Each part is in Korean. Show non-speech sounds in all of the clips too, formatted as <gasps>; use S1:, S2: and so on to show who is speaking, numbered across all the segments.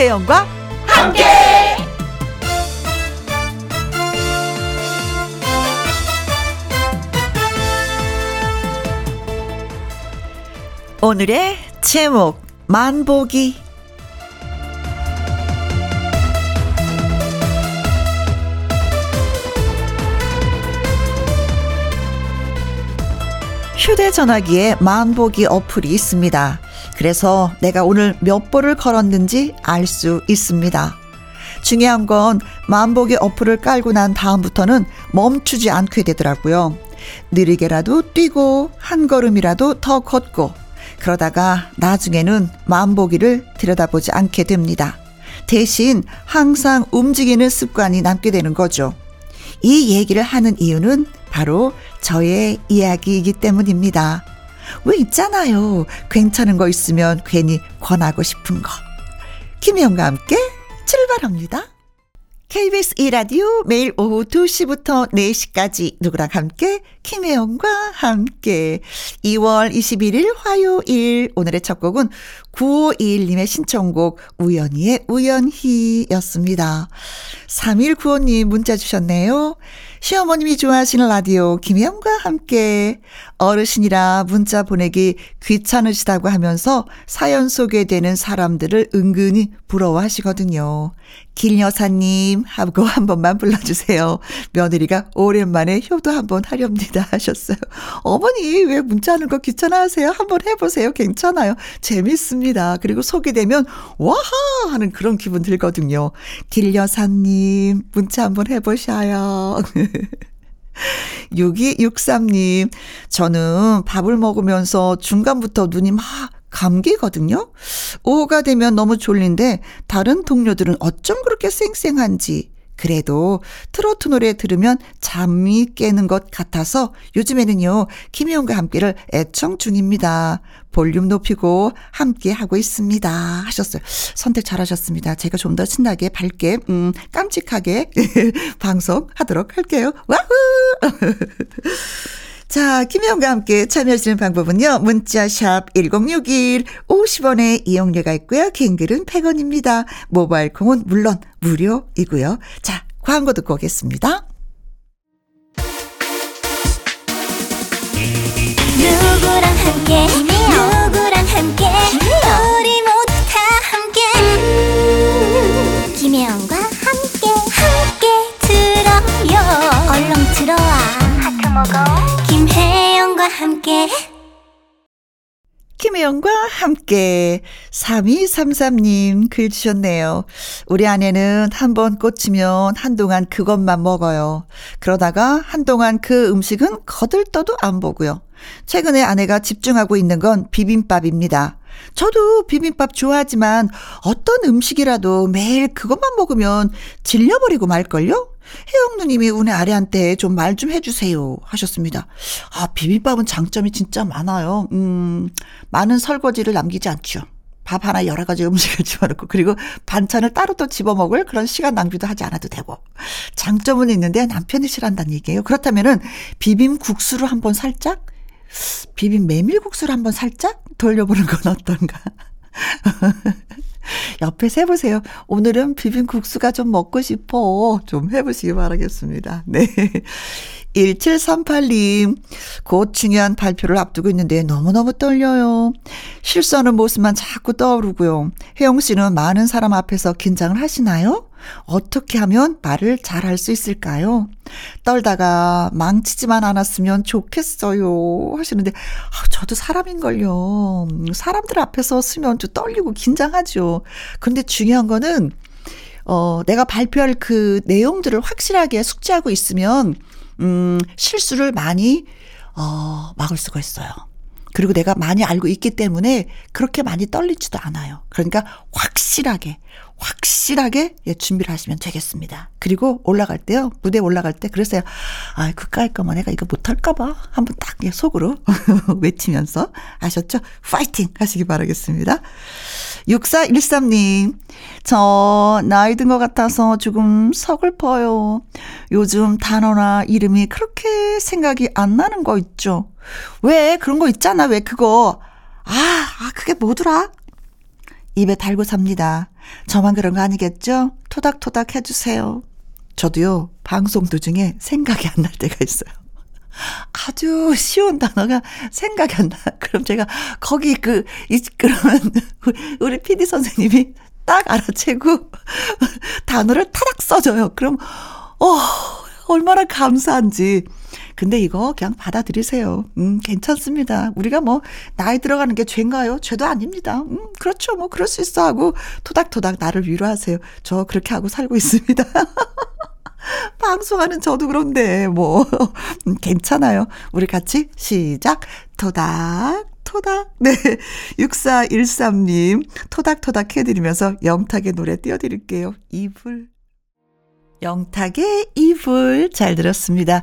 S1: 김혜영과 함께. 오늘의 제목 만보기 휴대전화기에 만보기 어플이 있습니다. 그래서 내가 오늘 몇 볼을 걸었는지 알 수 있습니다. 중요한 건 만보기 어플을 깔고 난 다음부터는 멈추지 않게 되더라고요. 느리게라도 뛰고 한 걸음이라도 더 걷고 그러다가 나중에는 만보기를 들여다보지 않게 됩니다. 대신 항상 움직이는 습관이 남게 되는 거죠. 이 얘기를 하는 이유는 바로 저의 이야기이기 때문입니다. 왜 있잖아요. 괜찮은 거 있으면 괜히 권하고 싶은 거. 김혜영과 함께 출발합니다. KBS 2라디오 매일 오후 2시부터 4시까지 누구랑 함께 김혜영과 함께 2월 21일 화요일 오늘의 첫 곡은 9521님의 신청곡 우연히의 우연히였습니다. 3195님 문자 주셨네요. 시어머님이 좋아하시는 라디오 김혜영과 함께 어르신이라 문자 보내기 귀찮으시다고 하면서 사연 소개되는 사람들을 은근히 부러워하시거든요. 길 여사님 하고 한 번만 불러주세요. 며느리가 오랜만에 효도 한번 하렵니다 하셨어요. 어머니 왜 문자하는 거 귀찮아하세요? 한번 해보세요. 괜찮아요. 재밌습니다. 그리고 소개되면 와하 하는 그런 기분 들거든요. 길 여사님 문자 한번 해보셔요. <laughs> 6263님, 저는 밥을 먹으면서 중간부터 눈이 막 감기거든요. 오후가 되면 너무 졸린데 다른 동료들은 어쩜 그렇게 쌩쌩한지 그래도 트로트 노래 들으면 잠이 깨는 것 같아서 요즘에는요, 김혜영과 함께를 애청 중입니다. 볼륨 높이고 함께 하고 있습니다. 하셨어요. 선택 잘 하셨습니다. 제가 좀 더 신나게, 밝게, 음, 깜찍하게 <laughs> 방송하도록 할게요. 와후! <laughs> 자, 김혜영과 함께 참여하시는 방법은요. 문자샵 1061 50원의 이용료가 있고요. 갱글은 100원입니다. 모바일 콩은 물론 무료이고요. 자, 광고 듣고 오겠습니다.
S2: 누구랑 함께 누구랑 함께 우리 모두 다 함께 음, 김혜영과 함께 함께 들어요 얼렁 들어와 하트 먹어 김혜영과 함께
S1: 김혜영과 함께 3233님 글 주셨네요. 우리 아내는 한 번 꽂히면 한동안 그것만 먹어요. 그러다가 한동안 그 음식은 거들떠도 안 보고요. 최근에 아내가 집중하고 있는 건 비빔밥입니다. 저도 비빔밥 좋아하지만 어떤 음식이라도 매일 그것만 먹으면 질려버리고 말걸요? 혜영 누님이 우리 아래한테 좀 말 좀 해주세요. 하셨습니다. 아, 비빔밥은 장점이 진짜 많아요. 음, 많은 설거지를 남기지 않죠. 밥 하나 여러 가지 음식을 <laughs> 집어넣고 그리고 반찬을 따로 또 집어먹을 그런 시간 낭비도 하지 않아도 되고 장점은 있는데 남편이 싫어한다는 얘기예요. 그렇다면은 비빔국수를 한번 살짝 비빔 메밀국수를 한번 살짝 돌려보는 건 어떤가? <laughs> <laughs> 옆에서 해보세요. 오늘은 비빔국수가 좀 먹고 싶어. 좀 해보시기 바라겠습니다. 네. 1738님, 곧 중요한 발표를 앞두고 있는데 너무너무 떨려요. 실수하는 모습만 자꾸 떠오르고요. 혜영 씨는 많은 사람 앞에서 긴장을 하시나요? 어떻게 하면 말을 잘할 수 있을까요? 떨다가 망치지만 않았으면 좋겠어요. 하시는데, 아, 저도 사람인걸요. 사람들 앞에서 쓰면 좀 떨리고 긴장하죠. 근데 중요한 거는, 어, 내가 발표할 그 내용들을 확실하게 숙지하고 있으면, 음, 실수를 많이, 어, 막을 수가 있어요. 그리고 내가 많이 알고 있기 때문에 그렇게 많이 떨리지도 않아요. 그러니까 확실하게, 확실하게 예, 준비를 하시면 되겠습니다. 그리고 올라갈 때요, 무대 올라갈 때 그랬어요. 아, 그까이 거만 내가 이거 못할까봐 한번 딱 예, 속으로 <laughs> 외치면서 아셨죠? 파이팅 하시기 바라겠습니다. 6413님, 저 나이 든 것 같아서 조금 서글퍼요. 요즘 단어나 이름이 그렇게 생각이 안 나는 거 있죠? 왜 그런 거 있잖아. 왜 그거. 아, 아, 그게 뭐더라? 입에 달고 삽니다. 저만 그런 거 아니겠죠? 토닥토닥 해주세요. 저도요, 방송 도중에 생각이 안 날 때가 있어요. 아주 쉬운 단어가 생각이 안 나. 그럼 제가 거기 그, 이, 그러면 <laughs> 우리 PD 선생님이 딱 알아채고 <laughs> 단어를 타닥 써줘요. 그럼, 어, 얼마나 감사한지. 근데 이거 그냥 받아들이세요. 음, 괜찮습니다. 우리가 뭐, 나이 들어가는 게 죄인가요? 죄도 아닙니다. 음, 그렇죠. 뭐, 그럴 수 있어 하고 토닥토닥 나를 위로하세요. 저 그렇게 하고 살고 있습니다. <laughs> 방송하는 저도 그런데, 뭐, <laughs> 음, 괜찮아요. 우리 같이 시작. 토닥, 토닥. <laughs> 네. 6413님, 토닥토닥 해드리면서 영탁의 노래 띄워드릴게요. 이불. 영탁의 이불 잘 들었습니다.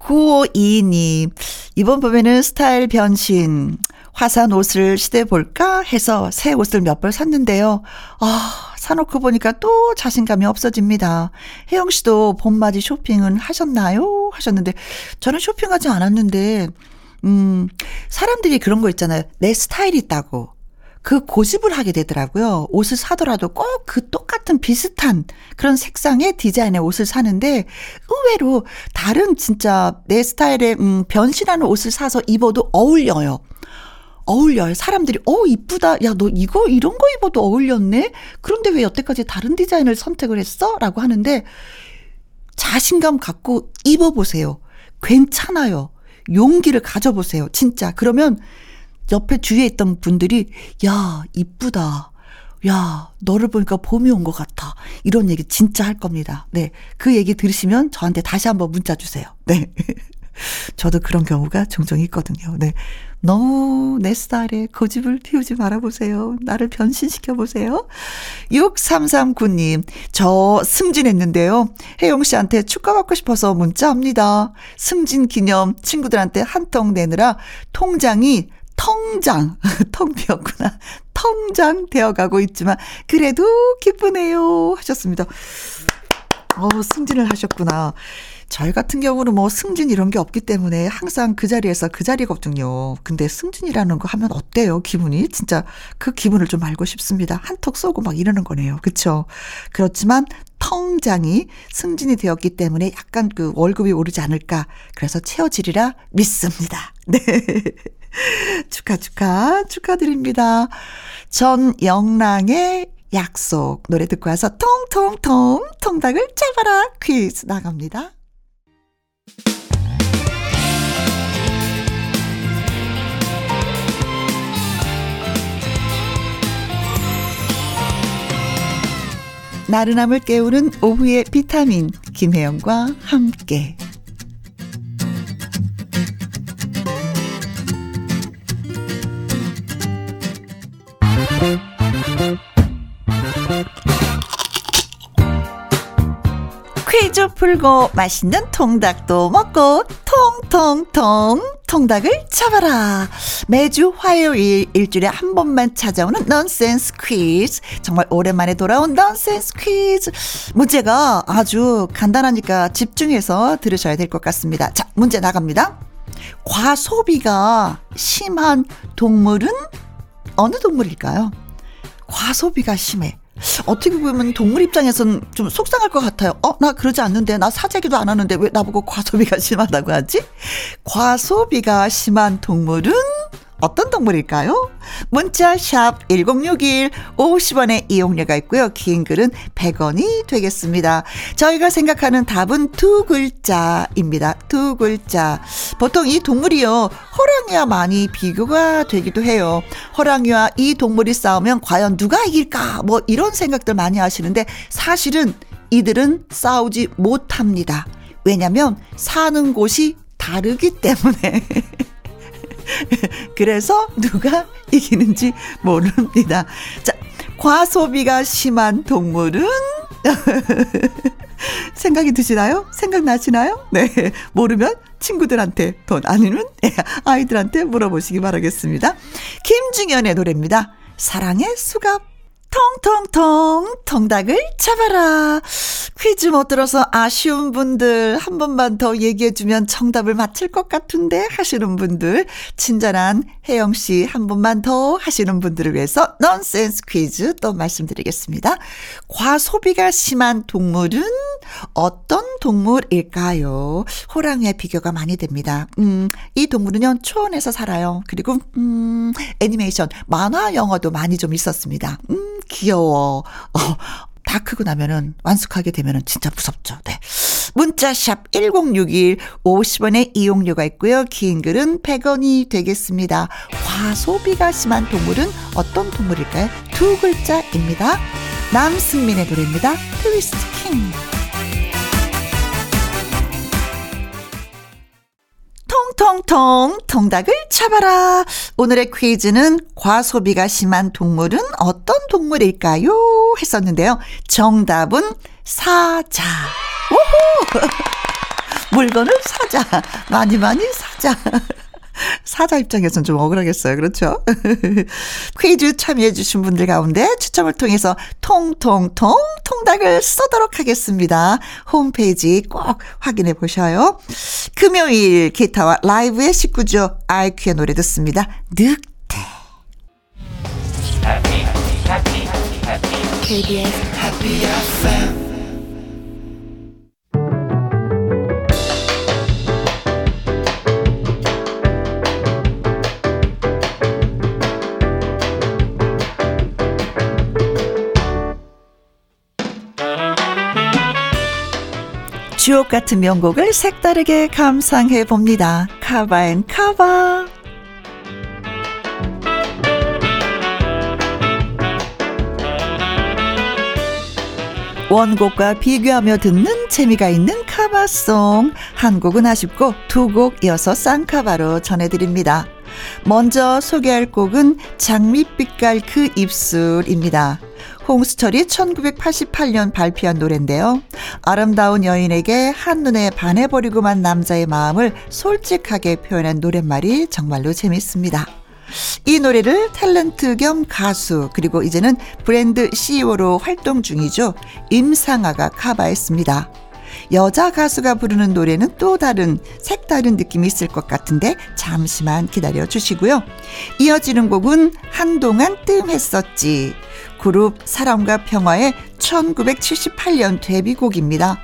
S1: 9522님, 이번 봄에는 스타일 변신, 화산 옷을 시대볼까 해서 새 옷을 몇 벌 샀는데요. 아, 사놓고 보니까 또 자신감이 없어집니다. 혜영 씨도 봄맞이 쇼핑은 하셨나요? 하셨는데, 저는 쇼핑하지 않았는데, 음, 사람들이 그런 거 있잖아요. 내 스타일 있다고. 그 고집을 하게 되더라고요. 옷을 사더라도 꼭 그 똑같은 비슷한 그런 색상의 디자인의 옷을 사는데 의외로 다른 진짜 내 스타일에 음 변신하는 옷을 사서 입어도 어울려요. 어울려요. 사람들이 어 이쁘다. 야 너 이거 이런 거 입어도 어울렸네. 그런데 왜 여태까지 다른 디자인을 선택을 했어?라고 하는데 자신감 갖고 입어보세요. 괜찮아요. 용기를 가져보세요. 진짜. 그러면 옆에 주위에 있던 분들이 야 이쁘다. 야 너를 보니까 봄이 온 것 같아. 이런 얘기 진짜 할 겁니다. 네. 그 얘기 들으시면 저한테 다시 한번 문자 주세요. 네. <laughs> 저도 그런 경우가 종종 있거든요. 네. 너무 내 스타일에 고집을 피우지 말아보세요. 나를 변신시켜 보세요. 6339님, 저 승진했는데요. 혜영 씨한테 축하받고 싶어서 문자합니다. 승진 기념 친구들한테 한 통 내느라 통장이 통장, <laughs> 텅 비었구나. 통장 되어가고 있지만, 그래도 기쁘네요. 하셨습니다. 어, 승진을 하셨구나. 저희 같은 경우는 뭐 승진 이런 게 없기 때문에 항상 그 자리에서 그 자리거든요. 근데 승진이라는 거 하면 어때요? 기분이? 진짜 그 기분을 좀 알고 싶습니다. 한턱 쏘고 막 이러는 거네요. 그쵸? 그렇지만 통장이 승진이 되었기 때문에 약간 그 월급이 오르지 않을까. 그래서 채워지리라 믿습니다. <laughs> 네. <laughs> 축하, 축하, 축하드립니다. 전영랑의 약속 노래 듣고 와서 통통통 통닭을 잡아라 퀴즈 나갑니다. 나른함을 깨우는 오후의 비타민 김혜영과 함께 퀴즈 풀고 맛있는 통닭도 먹고 통통통 통닭을 잡아라. 매주 화요일 일주일에 한 번만 찾아오는 넌센스 퀴즈. 정말 오랜만에 돌아온 넌센스 퀴즈. 문제가 아주 간단하니까 집중해서 들으셔야 될 것 같습니다. 자, 문제 나갑니다. 과소비가 심한 동물은 어느 동물일까요? 과소비가 심해. 어떻게 보면 동물 입장에선 좀 속상할 것 같아요. 어, 나 그러지 않는데, 나 사재기도 안 하는데 왜 나보고 과소비가 <laughs> 심하다고 하지? 과소비가 심한 동물은 어떤 동물일까요? 문자 샵 1061 50원의 이용료가 있고요. 긴 글은 100원이 되겠습니다. 저희가 생각하는 답은 두 글자입니다. 두 글자. 보통 이 동물이요. 호랑이와 많이 비교가 되기도 해요. 호랑이와 이 동물이 싸우면 과연 누가 이길까? 뭐 이런 생각들 많이 하시는데 사실은 이들은 싸우지 못합니다. 왜냐면 사는 곳이 다르기 때문에. <laughs> <laughs> 그래서 누가 이기는지 모릅니다. 자, 과소비가 심한 동물은 <laughs> 생각이 드시나요? 생각나시나요? 네. 모르면 친구들한테 돈 아니면 아이들한테 물어보시기 바라겠습니다. 김중현의 노래입니다. 사랑의 수갑. 통통통 통닭을 잡아라. 퀴즈 못 들어서 아쉬운 분들 한 번만 더 얘기해 주면 정답을 맞힐 것 같은데 하시는 분들 친절한 혜영 씨 한 번만 더 하시는 분들을 위해서 넌센스 퀴즈 또 말씀드리겠습니다. 과소비가 심한 동물은 어떤 동물일까요? 호랑이와 비교가 많이 됩니다. 음, 이 동물은요 초원에서 살아요. 그리고 음, 애니메이션 만화 영화도 많이 좀 있었습니다. 음, 귀여워. 어, 다 크고 나면은 완숙하게 되면은 진짜 무섭죠. 네. 문자샵 1061 50원의 이용료가 있고요. 긴 글은 100원이 되겠습니다. 과소비가 심한 동물은 어떤 동물일까요? 두 글자입니다. 남승민의 노래입니다. 트위스트 킹. 통통통 통닭을 잡아라. 오늘의 퀴즈는 과소비가 심한 동물은 어떤 동물일까요? 했었는데요. 정답은 사자. 오호! <laughs> 물건을 사자. 많이 많이 사자. 사자 입장에서는 좀 억울하겠어요. 그렇죠? 퀴즈 참여해주신 분들 가운데 추첨을 통해서 통통통 통닭을 쏘도록 하겠습니다. 홈페이지 꼭 확인해 보셔요. 금요일 기타와 라이브의 식구죠. 아이큐의 노래 듣습니다. 늑대. KBS Happy 주옥 같은 명곡을 색다르게 감상해 봅니다. 카바앤 카바. 원곡과 비교하며 듣는 재미가 있는 카바송. 한 곡은 아쉽고 두 곡 이어서 쌍카바로 전해드립니다. 먼저 소개할 곡은 장밋빛깔 그 입술입니다. 홍수철이 1988년 발표한 노래인데요. 아름다운 여인에게 한눈에 반해버리고만 남자의 마음을 솔직하게 표현한 노랫말이 정말로 재밌습니다. 이 노래를 탤런트 겸 가수 그리고 이제는 브랜드 CEO로 활동 중이죠. 임상아가 카바했습니다. 여자 가수가 부르는 노래는 또 다른 색다른 느낌이 있을 것 같은데 잠시만 기다려 주시고요. 이어지는 곡은 한동안 뜸했었지. 그룹 사랑과 평화의 1978년 데뷔곡입니다.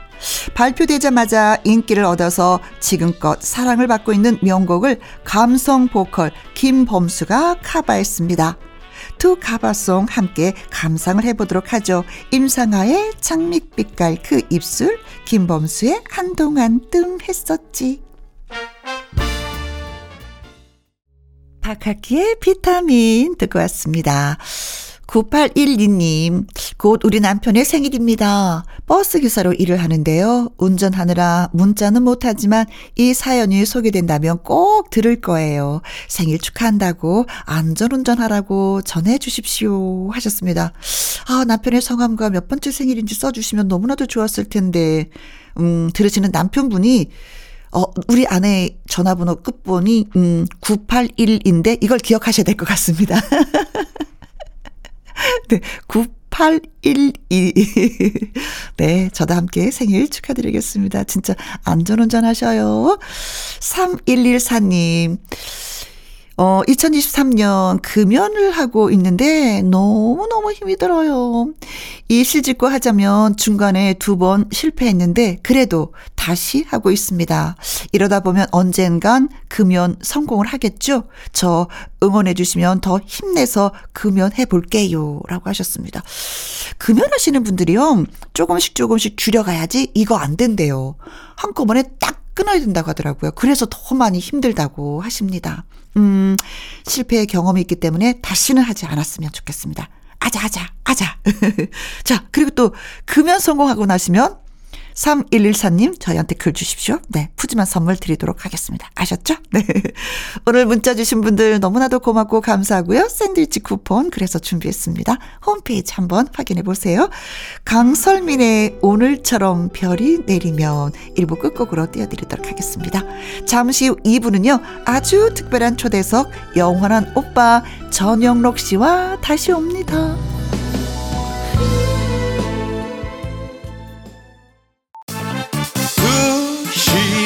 S1: 발표되자마자 인기를 얻어서 지금껏 사랑을 받고 있는 명곡을 감성 보컬 김범수가 카바했습니다. 두 가바송 함께 감상을 해보도록 하죠. 임상아의 장밋빛깔 그 입술, 김범수의 한동안 뜸 했었지. 박학기의 비타민 듣고 왔습니다. 9812님, 곧 우리 남편의 생일입니다. 버스 기사로 일을 하는데요. 운전하느라 문자는 못하지만 이 사연이 소개된다면 꼭 들을 거예요. 생일 축하한다고 안전운전 하라고 전해주십시오. 하셨습니다. 아, 남편의 성함과 몇 번째 생일인지 써주시면 너무나도 좋았을 텐데, 음, 들으시는 남편분이 어, 우리 아내 전화번호 끝번이, 음, 981인데 이걸 기억하셔야 될 것 같습니다. <laughs> <laughs> 네, 9812. <laughs> 네, 저도 함께 생일 축하드리겠습니다. 진짜 안전운전 하셔요. 3114님. 어, 2023년 금연을 하고 있는데 너무너무 힘이 들어요. 이 실직고 하자면 중간에 두 번 실패했는데 그래도 다시 하고 있습니다. 이러다 보면 언젠간 금연 성공을 하겠죠? 저 응원해 주시면 더 힘내서 금연해 볼게요. 라고 하셨습니다. 금연하시는 분들이요. 조금씩 조금씩 줄여가야지 이거 안 된대요. 한꺼번에 딱 끊어야 된다고 하더라고요. 그래서 더 많이 힘들다고 하십니다. 음, 실패의 경험이 있기 때문에 다시는 하지 않았으면 좋겠습니다. 아자, 아자, 아자. <laughs> 자, 그리고 또 금연 성공하고 나시면 3114님, 저희한테 글 주십시오. 네, 푸짐한 선물 드리도록 하겠습니다. 아셨죠? <laughs> 네. 오늘 문자 주신 분들 너무나도 고맙고 감사하고요. 샌드위치 쿠폰 그래서 준비했습니다. 홈페이지 한번 확인해 보세요. 강설민의 오늘처럼 별이 내리면 일부 끝곡으로 띄워드리도록 하겠습니다. 잠시 후 2부는요, 아주 특별한 초대석, 영원한 오빠 전영록 씨와 다시 옵니다.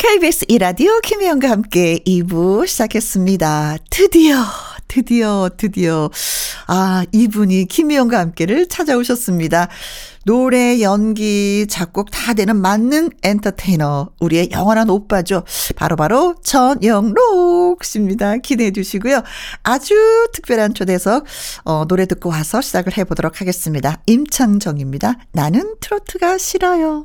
S1: KBS 이라디오 김혜영과 함께 2부 시작했습니다. 드디어, 드디어, 드디어. 아, 이분이 김혜영과 함께를 찾아오셨습니다. 노래, 연기, 작곡 다 되는 만능 엔터테이너. 우리의 영원한 오빠죠. 바로바로 전영록 씨입니다. 기대해 주시고요. 아주 특별한 초대석, 어, 노래 듣고 와서 시작을 해보도록 하겠습니다. 임창정입니다. 나는 트로트가 싫어요.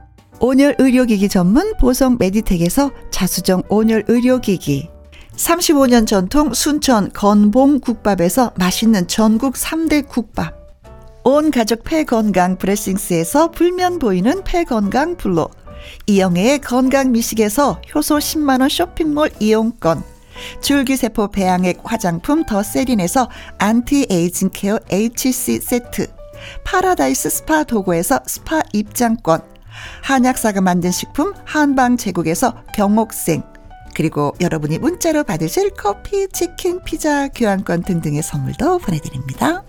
S1: 온열 의료기기 전문 보성 메디텍에서 자수정 온열 의료기기. 35년 전통 순천 건봉 국밥에서 맛있는 전국 3대 국밥. 온 가족 폐건강 브레싱스에서 불면 보이는 폐건강 블로. 이영애의 건강 미식에서 효소 10만원 쇼핑몰 이용권. 줄기세포 배양액 화장품 더 세린에서 anti-aging care HC 세트. 파라다이스 스파 도구에서 스파 입장권 한약사가 만든 식품 한방 제국에서 경옥생 그리고 여러분이 문자로 받으실 커피, 치킨, 피자, 교환권 등등의 선물도 보내드립니다.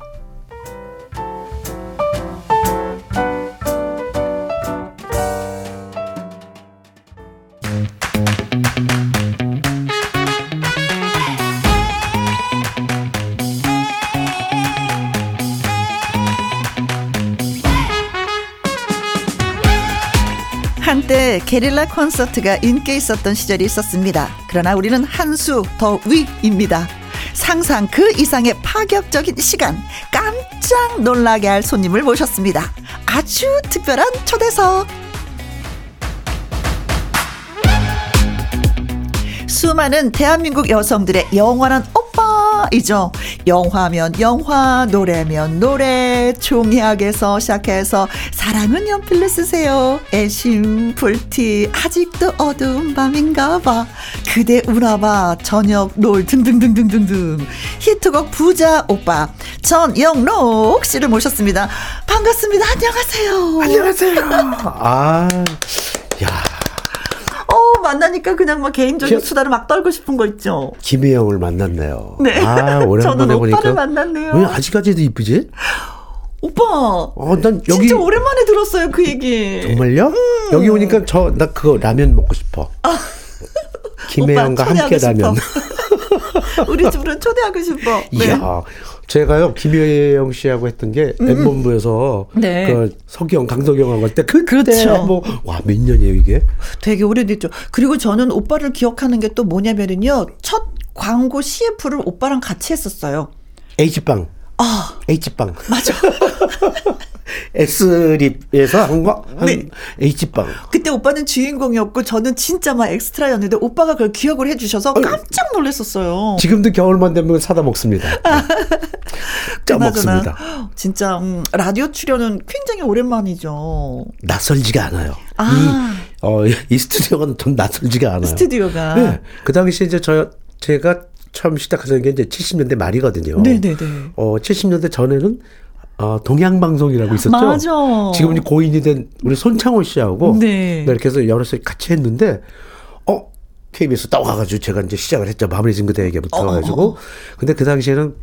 S1: 때 게릴라 콘서트가 인기 있었던 시절이 있었습니다. 그러나 우리는 한 수 더 위입니다. 상상 그 이상의 파격적인 시간, 깜짝 놀라게 할 손님을 모셨습니다. 아주 특별한 초대석. 수많은 대한민국 여성들의 영원한 오빠 이죠. 영화면 영화, 노래면 노래, 종이학에서 시작해서 사랑은 연필로 쓰세요. 애심, 불티, 아직도 어두운 밤인가 봐. 그대 우나봐, 저녁, 놀 등등등등등등. 히트곡 부자 오빠 전영록 씨를 모셨습니다. 반갑습니다. 안녕하세요.
S3: 안녕하세요. <laughs> 아, 야.
S1: 어, 만나니까 그냥 막 개인적인 기, 수다를 막 떨고 싶은 거 있죠.
S3: 김혜영을 만났네요.
S1: 네.
S3: 아, 오랜만에 보니까.
S1: 오빠를 만났네요.
S3: 왜 아직까지도 이쁘지?
S1: 오빠.
S3: 어, 난 여기.
S1: 진짜 오랜만에 들었어요, 그 얘기.
S3: 정말요? 음. 여기 오니까 저, 나 그거 라면 먹고 싶어. 아. 김혜영과 함께 라면. <laughs>
S1: 우리 집으로 초대하고 싶어.
S3: 네. 이야. 제가요 김혜영 씨하고 했던 게 음. 엠본부에서 네. 그 서경 강서경하고 할 때 그때 그렇죠. 뭐와 몇 년이에요 이게?
S1: 되게 오래됐죠. 그리고 저는 오빠를 기억하는 게 또 뭐냐면은요 첫 광고 CF를 오빠랑 같이 했었어요.
S3: H빵.
S1: 아,
S3: H빵.
S1: 맞아. <laughs>
S3: S립에서 한 거, 한 네. H빵.
S1: 그때 오빠는 주인공이었고, 저는 진짜 막 엑스트라였는데, 오빠가 그걸 기억을 해주셔서 깜짝 놀랐었어요.
S3: 지금도 겨울만 되면 사다 먹습니다. <laughs> 짜 먹습니다.
S1: 진짜, 음, 라디오 출연은 굉장히 오랜만이죠.
S3: 낯설지가 않아요.
S1: 아.
S3: 이, 어, 이 스튜디오가 좀 낯설지가 않아요.
S1: 스튜디오가.
S3: 네. 그 당시에 이제 저, 제가 처음 시작하는 게 이제 70년대 말이거든요.
S1: 네네네.
S3: 어, 70년대 전에는 어, 동양방송이라고 있었죠.
S1: 맞아.
S3: 지금 고인이 된 우리 손창호 씨하고
S1: 네.
S3: 이렇게 해서 여러 시 같이 했는데 어 KBS 딱 와가지고 제가 이제 시작을 했죠. 마무리 징그대에게부터
S1: 어, 어,
S3: 해가지고
S1: 어.
S3: 근데 그 당시에는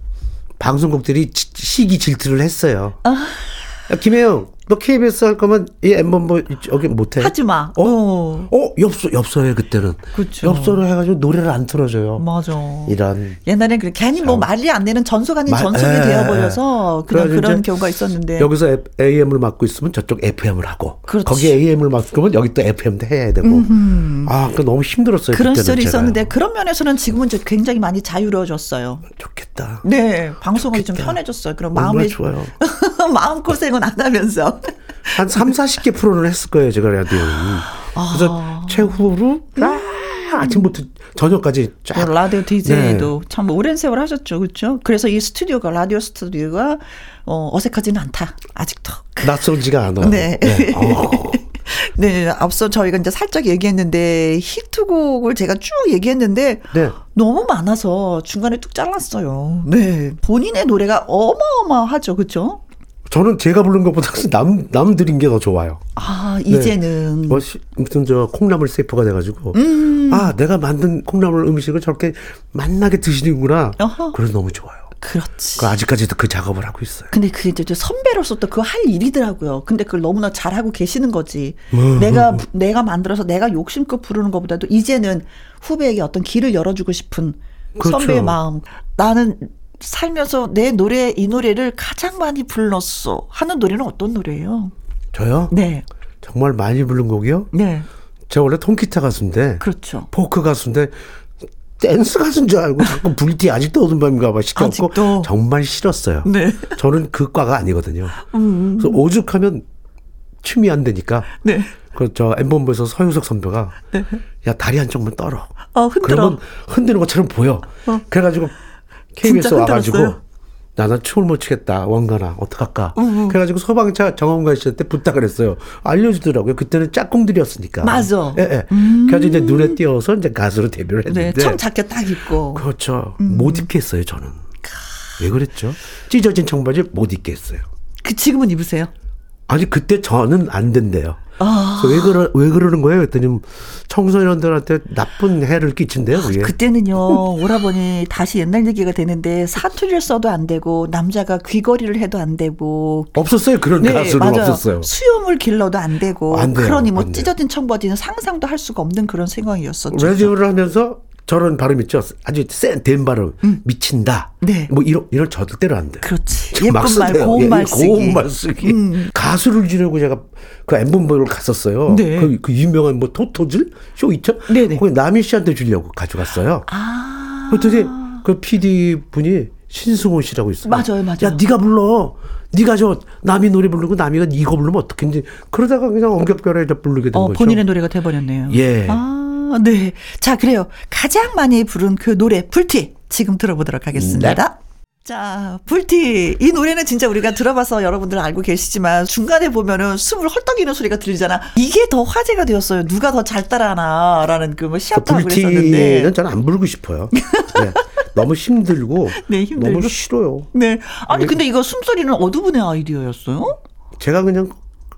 S3: 방송국들이 지- 시기 질투를 했어요.
S1: 아.
S3: 야, 김혜영, 너 KBS 할 거면 이뭐 여기 못해?
S1: 하지 마.
S3: 어?
S1: 어.
S3: 어 엽서 엽서에 그때는
S1: 그쵸.
S3: 엽서로 해가지고 노래를 안 틀어줘요.
S1: 맞아.
S3: 이런
S1: 옛날엔 그렇게 괜히 뭐
S3: 참.
S1: 말이 안 되는 전속 아닌
S3: 말-
S1: 전속이
S3: 예,
S1: 되어버려서 그런
S3: 이제
S1: 경우가 있었는데.
S3: 여기서 AM을 맡고 있으면 저쪽 FM을 하고
S1: 그렇지.
S3: 거기 AM을 맡으면 여기 또 FM도 해야 되고 아, 그 너무 힘들었어요.
S1: 그런 시절이. 있었는데 그런 면에서는 지금은 굉장히 많이 자유로워졌어요.
S3: 좋겠다.
S1: 네, 방송하기 좀
S3: 좋겠다.
S1: 편해졌어요. 그럼
S3: 얼마나
S1: 마음에
S3: 좋아요. <laughs>
S1: 마음 고생은 안 하면서.
S3: 한 3, 40개 프로를 했을 거예요, 제가 라디오는.
S1: 아.
S3: 그래서 최후로 아, 아침부터 저녁까지 쫙
S1: 그 라디오 DJ도
S3: 네.
S1: 참 오랜 세월 하셨죠, 그렇죠? 그래서 이 스튜디오가 라디오 스튜디오가 어, 어색하지는 않다, 아직도.
S3: 낯설지가 않아요.
S1: 네.
S3: 어. <laughs>
S1: 네, 앞서 저희가 이제 살짝 얘기했는데 히트곡을 제가 쭉 얘기했는데
S3: 네.
S1: 너무 많아서 중간에 뚝 잘랐어요. 네, 본인의 노래가 어마어마하죠, 그렇죠?
S3: 저는 제가 부른 것보다 <laughs> 남 남들인 게더 좋아요.
S1: 아 이제는
S3: 뭐 시- 무슨 저 콩나물 세포가 돼가지고
S1: 음.
S3: 아 내가 만든 콩나물 음식을 저렇게 맛나게 드시는구나.
S1: 어허.
S3: 그래서 너무 좋아요.
S1: 그렇지.
S3: 그 아직까지도 그 작업을 하고 있어요.
S1: 근데 그게 이제 선배로서 또 그거 할 일이더라고요. 근데 그걸 너무나 잘하고 계시는 거지.
S3: 음.
S1: 내가, 내가 만들어서 내가 욕심껏 부르는 것보다도 이제는 후배에게 어떤 길을 열어주고 싶은
S3: 그렇죠.
S1: 선배의 마음. 나는 살면서 내 노래, 이 노래를 가장 많이 불렀어. 하는 노래는 어떤 노래예요?
S3: 저요?
S1: 네.
S3: 정말 많이 부른 곡이요?
S1: 네.
S3: 제가 원래 통기타 가수인데
S1: 그렇죠.
S3: 포크 가수인데 댄스 가수인 줄 알고 자꾸 불티 아직도 어둠 밤인가 봐
S1: 아직도?
S3: 정말 싫었어요.
S1: 네. 음,
S3: 저는 그 과가 아니거든요. 그래서 오죽하면 춤이 안 되니까
S1: 네.
S3: 그저 엠본부에서 서유석 선배가 야 다리 한쪽만 떨어.
S1: 어, 흔들어.
S3: 그러면 흔드는 것처럼 보여. 그래가지고 KBS 와가지고? 나는 춤을 못 추겠다 원가나 어떡할까. 그래가지고 소방차 정원가 씨한테 부탁을 했어요. 알려주더라고요. 그때는 짝꿍들이었으니까.
S1: 맞아.
S3: 예, 예. 그래서 이제 눈에 띄어서 이제 가수로 데뷔를
S1: 네.
S3: 했는데.
S1: 청 자켓 딱 입고.
S3: 그렇죠. 못 입게 했어요 저는. 왜 그랬죠? 찢어진 청바지 못 입게 했어요.
S1: 그 지금은 입으세요?
S3: 아니 그때 저는 안 된대요.
S1: 아.
S3: 왜 그러 왜 그러는 거예요? 그랬더니 청소년들한테 나쁜 해를 끼친대요. 그게.
S1: 그때는요 오라버니 다시 옛날 얘기가 되는데 사투리를 써도 안 되고 남자가 귀걸이를 해도 안 되고
S3: 없었어요. 그런 가수는
S1: 네, 맞아요.
S3: 없었어요.
S1: 수염을 길러도 안 되고
S3: 안 돼요.
S1: 그러니 뭐. 찢어진 청바지는 상상도 할 수가 없는 그런 상황이었었죠.
S3: 라디오를 하면서 저런 발음 있죠. 아주 센된 발음. 미친다.
S1: 음. 네.
S3: 뭐 이런 이런 저절대로 안 돼.
S1: 그렇지.
S3: 저
S1: 예쁜
S3: 막
S1: 말. 고운
S3: 예,
S1: 말 쓰기.
S3: 고운 말 쓰기.
S1: 음.
S3: 가수를 지내고 제가 그 엠본보를 갔었어요.
S1: 네.
S3: 그, 그 유명한 뭐 토토즐 쇼 있죠?
S1: 네네.
S3: 거기 남희 씨한테 주려고 가져갔어요.
S1: 아.
S3: 그랬더니 그 PD 분이 신승호 씨라고 있어요.
S1: 맞아요, 맞아요.
S3: 야, 네가 불러. 네가 저 남이 노래 부르고 남이가 이거 부르면 어떻게인지 그러다가 그냥 엉겹결에 부르게 된
S1: 어,
S3: 거죠.
S1: 본인의 노래가 돼버렸네요.
S3: 예.
S1: 아, 네. 자, 그래요. 가장 많이 부른 그 노래, 불티. 지금 들어보도록 하겠습니다.
S3: 네.
S1: 자, 불티. 이 노래는 진짜 우리가 들어봐서 여러분들 알고 계시지만 중간에 보면은 숨을 헐떡이는 소리가 들리잖아. 이게 더 화제가 되었어요. 누가 더 잘 따라하나 라는 그뭐
S3: 그
S1: 시합도 하고
S3: 불티는
S1: 그랬었는데.
S3: 저는 안 부르고 싶어요. 네. 너무 힘들고, <laughs>
S1: 네, 힘들고.
S3: 너무 싫어요.
S1: 네. 아니, 근데 이거 숨소리는 어느 분의 아이디어였어요?
S3: 제가 그냥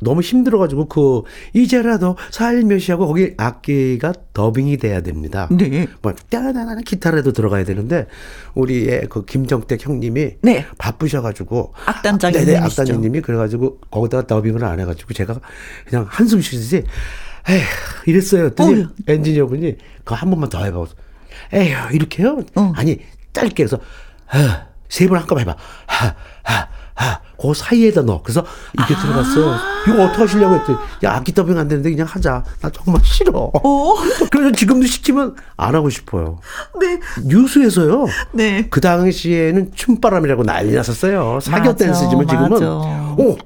S3: 너무 힘들어가지고 그 이제라도 살며시 하고 거기 악기가 더빙이 돼야 됩니다.
S1: 네.
S3: 뭐 따라나나 기타라도 들어가야 되는데 우리의 그 김정택 형님이
S1: 네.
S3: 바쁘셔가지고
S1: 악단장님이시죠.
S3: 네네 악단장님이 그래가지고 거기다가 더빙을 안 해가지고 제가 그냥 한숨 쉬듯이 에휴 이랬어요.
S1: 어휴.
S3: 엔지니어분이 그거 한 번만 더 해봐. 에휴 이렇게요?
S1: 어.
S3: 아니 짧게 해서 세번 한꺼번에 해봐. 하, 하, 하. 그 사이에다 넣어. 그래서 이게
S1: 아.
S3: 들어갔어. 이거 어떻게 하시려고 했더니 야 악기 더빙 안 되는데 그냥 하자. 나 정말 싫어.
S1: 오. <laughs>
S3: 그래서 지금도 시키면 안 하고 싶어요.
S1: 네.
S3: 뉴스에서요.
S1: 네.
S3: 그 당시에는 춤바람이라고 난리 났었어요. 사교
S1: 맞아,
S3: 댄스지만 지금은
S1: 맞아.
S3: 오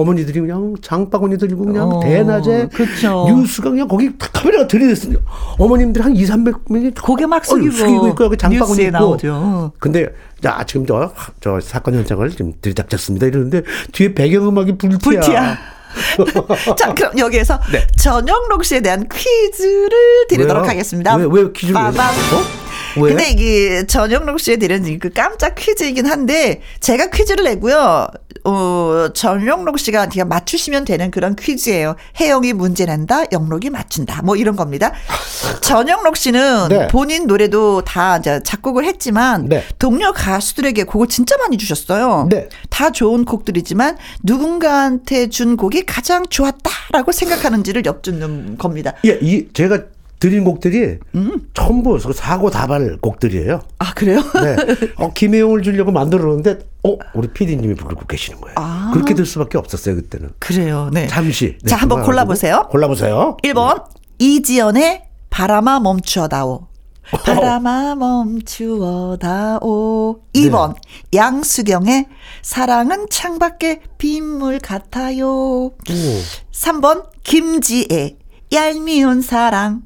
S3: 어머니들이 그냥 장바구니 들고 그냥
S1: 어,
S3: 대낮에
S1: 그쵸.
S3: 뉴스가 그냥 거기 다 카메라가 들이댔어요. 어머님들 한 2, 300명이
S1: 고개 막 숙이고,
S3: 숙이고 있고 여기 장바구니 있고.
S1: 나오죠.
S3: 근데 자 지금 저, 저 사건 현장을 지금 들이닥쳤습니다 이러는데 뒤에 배경음악이 불티야.
S1: 불티야. <laughs> 자, 그럼 여기에서
S3: 네.
S1: 전영록 씨에 대한 퀴즈를 드리도록
S3: 왜요?
S1: 하겠습니다.
S3: 왜- 왜 퀴즈를 왜-
S1: 빠밤.
S3: 어?
S1: 왜? 근데 이게 전영록 씨에 대한 그 깜짝 퀴즈이긴 한데 제가 퀴즈를 내고요. 어, 전영록 씨가 그냥 맞추시면 되는 그런 퀴즈예요. 혜영이 문제 낸다, 영록이 맞춘다. 뭐 이런 겁니다. 전영록 씨는 네. 본인 노래도 다 이제 작곡을 했지만 네. 동료 가수들에게 곡을 진짜 많이 주셨어요. 네. 다 좋은 곡들이지만 누군가한테 준 곡이 가장 좋았다라고 생각하는지를 엿듣는 겁니다.
S3: 예, 이 제가 드린 곡들이 음. 전부 사고 다발 곡들이에요.
S1: 아 그래요?
S3: 네. <laughs> 어, 김혜영을 주려고 만들었는데, 어 우리 PD님이 부르고 계시는 거예요. 아. 그렇게 될 수밖에 없었어요 그때는.
S1: 그래요. 네.
S3: 잠시.
S1: 네, 자 한번 골라보세요.
S3: 골라보세요.
S1: 1번 이지연의 바람아 멈추어다오. 바람아 멈추어다오. 2번 네. 양수경의 사랑은 창밖에 빗물 같아요. 오. 3번 김지애 얄미운 사랑.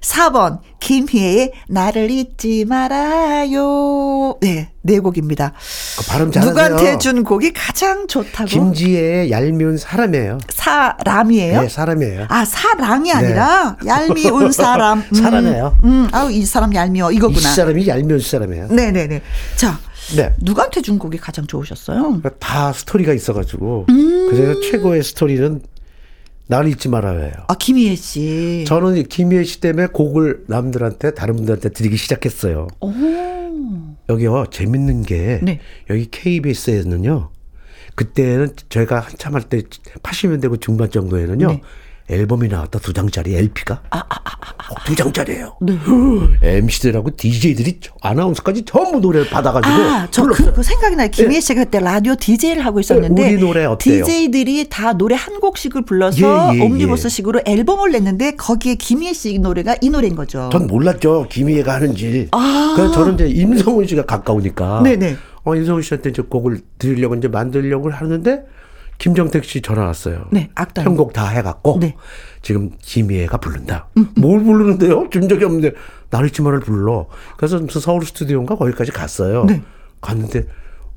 S1: 4번 김희애의 나를 잊지 말아요. 네, 네 곡입니다.
S3: 그 발음 잘하세요.
S1: 누구한테 준 곡이 가장 좋다고?
S3: 김지혜의 얄미운 사람이에요.
S1: 사람이에요?
S3: 네, 사람이에요.
S1: 아, 사랑이 아니라 네. 얄미운 <laughs> 사람.
S3: 음, 사람이에요.
S1: 음, 아우 이 사람 얄미워 이거구나. 이
S3: 사람이 얄미운 사람이에요.
S1: 네, 네, 네. 자, 네. 누구한테 준 곡이 가장 좋으셨어요?
S3: 다 스토리가 있어가지고 음. 그래서 최고의 스토리는 나를 잊지 말아요.
S1: 아, 김희애 씨.
S3: 저는 김희애 씨 때문에 곡을 남들한테, 다른 분들한테 드리기 시작했어요. 오. 여기요, 재밌는 게, 네. 여기 KBS에는요, 그때는 저희가 한참 할 때 80년대고 중반 정도에는요, 네. 앨범이 나왔다 두 장짜리 LP가 아, 아, 아, 아, 아. 어, 두 장짜리예요. 네. MC들하고 DJ들이 아나운서까지 전부 노래를 받아가지고
S1: 아, 저 그 그 생각이 나요. 김희애 네. 씨가 그때 라디오 DJ를 하고 있었는데
S3: 우리 노래 어때요?
S1: DJ들이 다 노래 한 곡씩을 불러서 예, 예, 옴니버스식으로 예. 앨범을 냈는데 거기에 김희애 씨 노래가 이 노래인 거죠.
S3: 전 몰랐죠 김희애가 하는지. 아. 그래서 저는 이제 임성훈 씨가 가까우니까. 네네. 어 임성훈 씨한테 이제 곡을 드리려고 이제 만들려고 하는데. 김정택 씨 전화 왔어요. 네, 악단. 편곡 다 해갖고 네. 지금 김희애가 부른다. 음, 음. 뭘 부르는데요? 준 적이 없는데 나를 치마를 불러. 그래서 무슨 서울 스튜디오인가 거기까지 갔어요. 네. 갔는데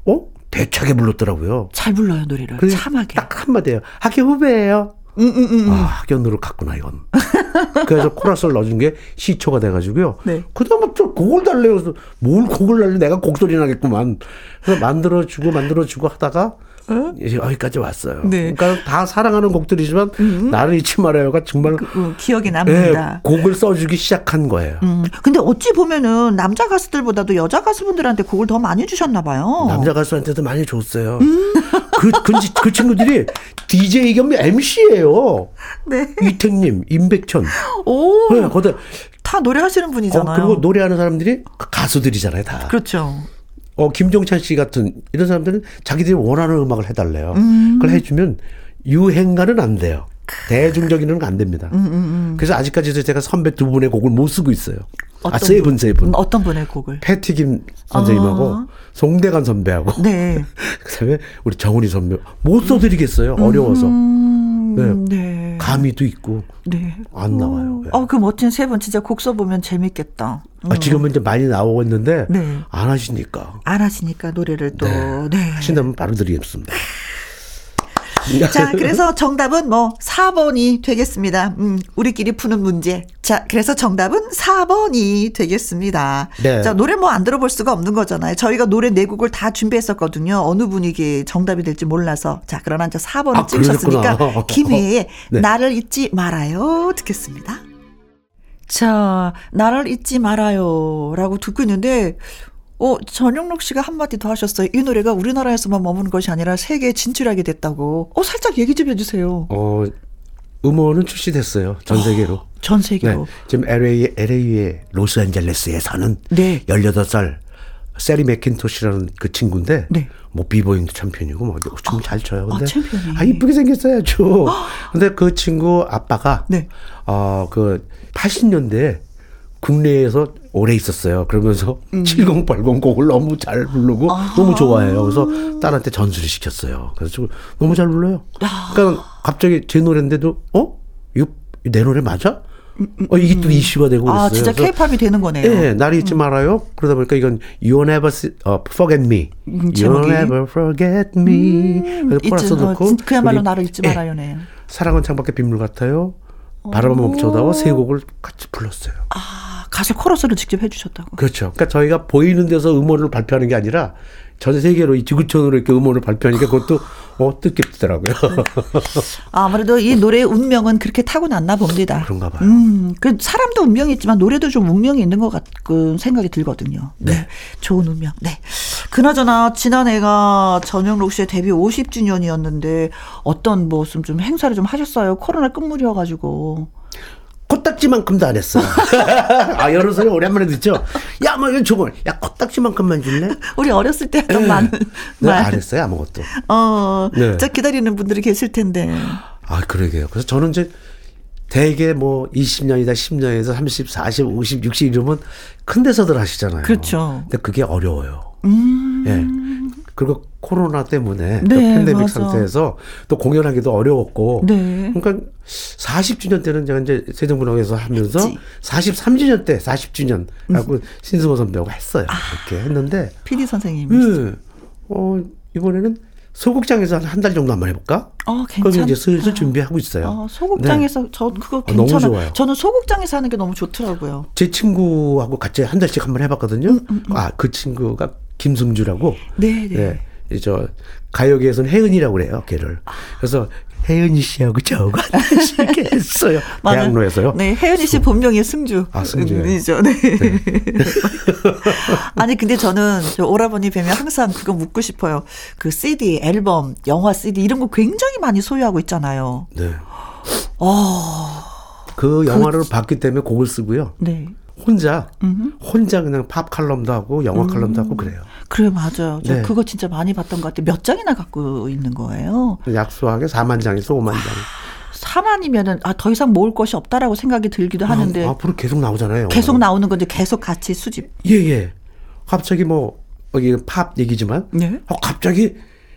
S3: 어 대차게 불렀더라고요.
S1: 잘 불러요 노래를. 참하게.
S3: 딱 한마디예요. 학교 후배예요. 음, 음, 음, 음. 아, 학연으로 갔구나, 이건. <laughs> 그래서 코러스를 넣어준 게 시초가 돼가지고요. 네. 그 다음에 또 곡을 달래요. 그래서 뭘 곡을 달래? 내가 곡소리 나겠구만. 그래서 만들어주고 만들어주고 하다가 어? 여기까지 왔어요. 네. 그러니까 다 사랑하는 곡들이지만 음. 나를 잊지 말아요가 정말 그,
S1: 그, 기억에 남는다.
S3: 네, 곡을 써주기 시작한 거예요. 음.
S1: 근데 어찌 보면은 남자 가수들보다도 여자 가수분들한테 곡을 더 많이 주셨나 봐요.
S3: 남자 가수한테도 많이 줬어요. 음. <laughs> 그, 그, 그 친구들이 DJ 겸 MC예요. 네. 이택님, 임백천. 오. 네, 거다
S1: 다 노래하시는 분이잖아요.
S3: 어, 그리고 노래하는 사람들이 가수들이잖아요, 다.
S1: 그렇죠.
S3: 어, 김종찬 씨 같은 이런 사람들은 자기들이 원하는 음악을 해달래요. 음. 그걸 해주면 유행가는 안 돼요. 대중적인은 안 됩니다. 음, 음, 음, 그래서 아직까지도 제가 선배 두 분의 곡을 못 쓰고 있어요. 아, 세 분, 세 분.
S1: 음, 어떤 분의 곡을?
S3: 패티김 선생님하고 아. 송대관 선배하고. 네. <laughs> 그 다음에 우리 정훈이 선배. 못 써드리겠어요. 어려워서. 네. 네. 감이도 있고. 네. 안 나와요.
S1: 네. 어, 그 멋진 세 분 진짜 곡 써보면 재밌겠다.
S3: 아, 지금은 이제 많이 나오고 있는데. 네. 안 하시니까.
S1: 안 하시니까 노래를 또. 네. 네.
S3: 하신다면 바로 드리겠습니다. <laughs>
S1: 자, 그래서 정답은 뭐 4번이 되겠습니다. 음, 우리끼리 푸는 문제. 자, 그래서 정답은 4번이 되겠습니다. 네. 자, 노래 뭐 안 들어볼 수가 없는 거잖아요. 저희가 노래 네 곡을 다 준비했었거든요. 어느 분이 정답이 될지 몰라서. 자, 그러나 이제 4번을 아, 찍으셨으니까 <laughs> 김혜의 네. 나를 잊지 말아요. 듣겠습니다. 자, 나를 잊지 말아요. 라고 듣고 있는데, 어, 전영록 씨가 한마디 더 하셨어요. 이 노래가 우리나라에서만 머무는 것이 아니라 세계에 진출하게 됐다고. 어, 살짝 얘기 좀 해주세요.
S3: 어, 음원은 출시됐어요. 전 어, 세계로. 어,
S1: 전 세계로. 네,
S3: 지금 LA, LA의 로스앤젤레스에 사는 네. 18살 세리 맥킨토시라는 그 친구인데 네. 뭐 비보잉도 챔피언이고 뭐 춤잘 아, 춰요. 근데 아, 아 이쁘게 생겼어요, 아주. 근데 그 친구 아빠가 네. 어그 80년대 국내에서 오래 있었어요. 그러면서 음. 7080 곡을 너무 잘 부르고 아. 너무 좋아해요. 그래서 딸한테 전수를 시켰어요. 그래서 너무 잘 불러요. 야. 그러니까 갑자기 제 노래인데도 어? 이거 내 노래 맞아? 어, 이게 또 음. 이슈가 되고 아, 있어요. 아,
S1: 진짜 케이팝이 되는 거네요.
S3: 네, 날이 잊지 음. 말아요. 그러다 보니까 이건 You Never uh, Forget Me. 음, you Never Forget Me.
S1: 음, 그래서 코러스 넣고 그야말로 나를 잊지 말아요네.
S3: 사랑은 창밖에 빗물 같아요. 바람은 멈춰다와 세 곡을 같이 불렀어요.
S1: 아, 가수 코러스를 직접 해주셨다고.
S3: 그렇죠. 그러니까 저희가 보이는 데서 음원을 발표하는 게 아니라 전 세계로 이 지구촌으로 이렇게 음원을 발표하니까 그것도 어 뜻깊더라고요. <laughs>
S1: 아무래도 이 노래의 운명은 그렇게 타고났나 봅니다.
S3: 그런가 봐요.
S1: 음, 그 사람도 운명이 있지만 노래도 좀 운명이 있는 것 같은 생각이 들거든요. 네. 네. 좋은 운명. 네. 그나저나 지난해가 전영록 씨의 데뷔 50주년이었는데 어떤 무슨 좀 행사를 좀 하셨어요? 코로나 끝물이어가지고.
S3: 코딱지만큼도 안 했어. <laughs> 아, 여러 소리 오랜만에 듣죠? 야, 뭐, 이거 저거, 야, 코딱지만큼만 줄래? <laughs>
S1: 우리 어렸을 때 했던 네. 많은.
S3: 네, 안 했어요, 아무것도.
S1: 어, 네. 저 기다리는 분들이 계실 텐데.
S3: 아, 그러게요. 그래서 저는 이제 대개 뭐 20년이다, 10년에서 30, 40, 50, 60 이러면 큰 데서들 하시잖아요.
S1: 그렇죠.
S3: 근데 그게 어려워요.
S1: 음.
S3: 예. 그리고 코로나 때문에 네, 팬데믹 맞아. 상태에서 또 공연하기도 어려웠고
S1: 네.
S3: 그러니까 40주년 때는 제가 이제 세종문화회에서 하면서 그치. 43주년 때 40주년 하고 음. 신승호 선배하고 했어요. 아, 이렇게 했는데
S1: PD 선생님이
S3: 네. 어 이번에는 소극장에서 한달 정도 한번 해볼까?
S1: 어, 괜찮.
S3: 이제 슬슬 준비하고 있어요. 어,
S1: 소극장에서 네. 저 그거 괜찮아. 어, 너무 좋아요. 저는 소극장에서 하는 게 너무 좋더라고요.
S3: 제 친구하고 같이 한 달씩 한번 해봤거든요. 음, 음, 음. 아그 친구가 김승주라고.
S1: 네, 네.
S3: 네. 저 가요계에서는 혜은이라고 그래요, 걔를. 그래서 혜은이 씨하고 저하고 이렇게 <laughs> 했어요. 대학로에서요.
S1: 네, 혜은이 씨 본명이 승주.
S3: 아, 승주죠.
S1: 네. 네. <laughs> 아니 근데 저는 저 오라버니 뵈면 항상 그거 묻고 싶어요. 그 CD, 앨범, 영화 CD 이런 거 굉장히 많이 소유하고 있잖아요.
S3: 네.
S1: 어.
S3: 그 영화를 그... 봤기 때문에 곡을 쓰고요.
S1: 네.
S3: 혼자 음흠. 혼자 그냥 팝 칼럼도 하고 영화 음. 칼럼도 하고 그래요.
S1: 그래 맞아요. 저 네. 그거 진짜 많이 봤던 것 같아요. 몇 장이나 갖고 있는 거예요?
S3: 약소하게 4만 장에서 5만 장.
S1: 4만이면은 아 더 이상 모을 것이 없다라고 생각이 들기도 아, 하는데
S3: 앞으로 계속 나오잖아요.
S1: 계속 나오는 건데 계속 같이 수집.
S3: 예예. 예. 갑자기 뭐 여기 팝 얘기지만
S1: 네?
S3: 어 갑자기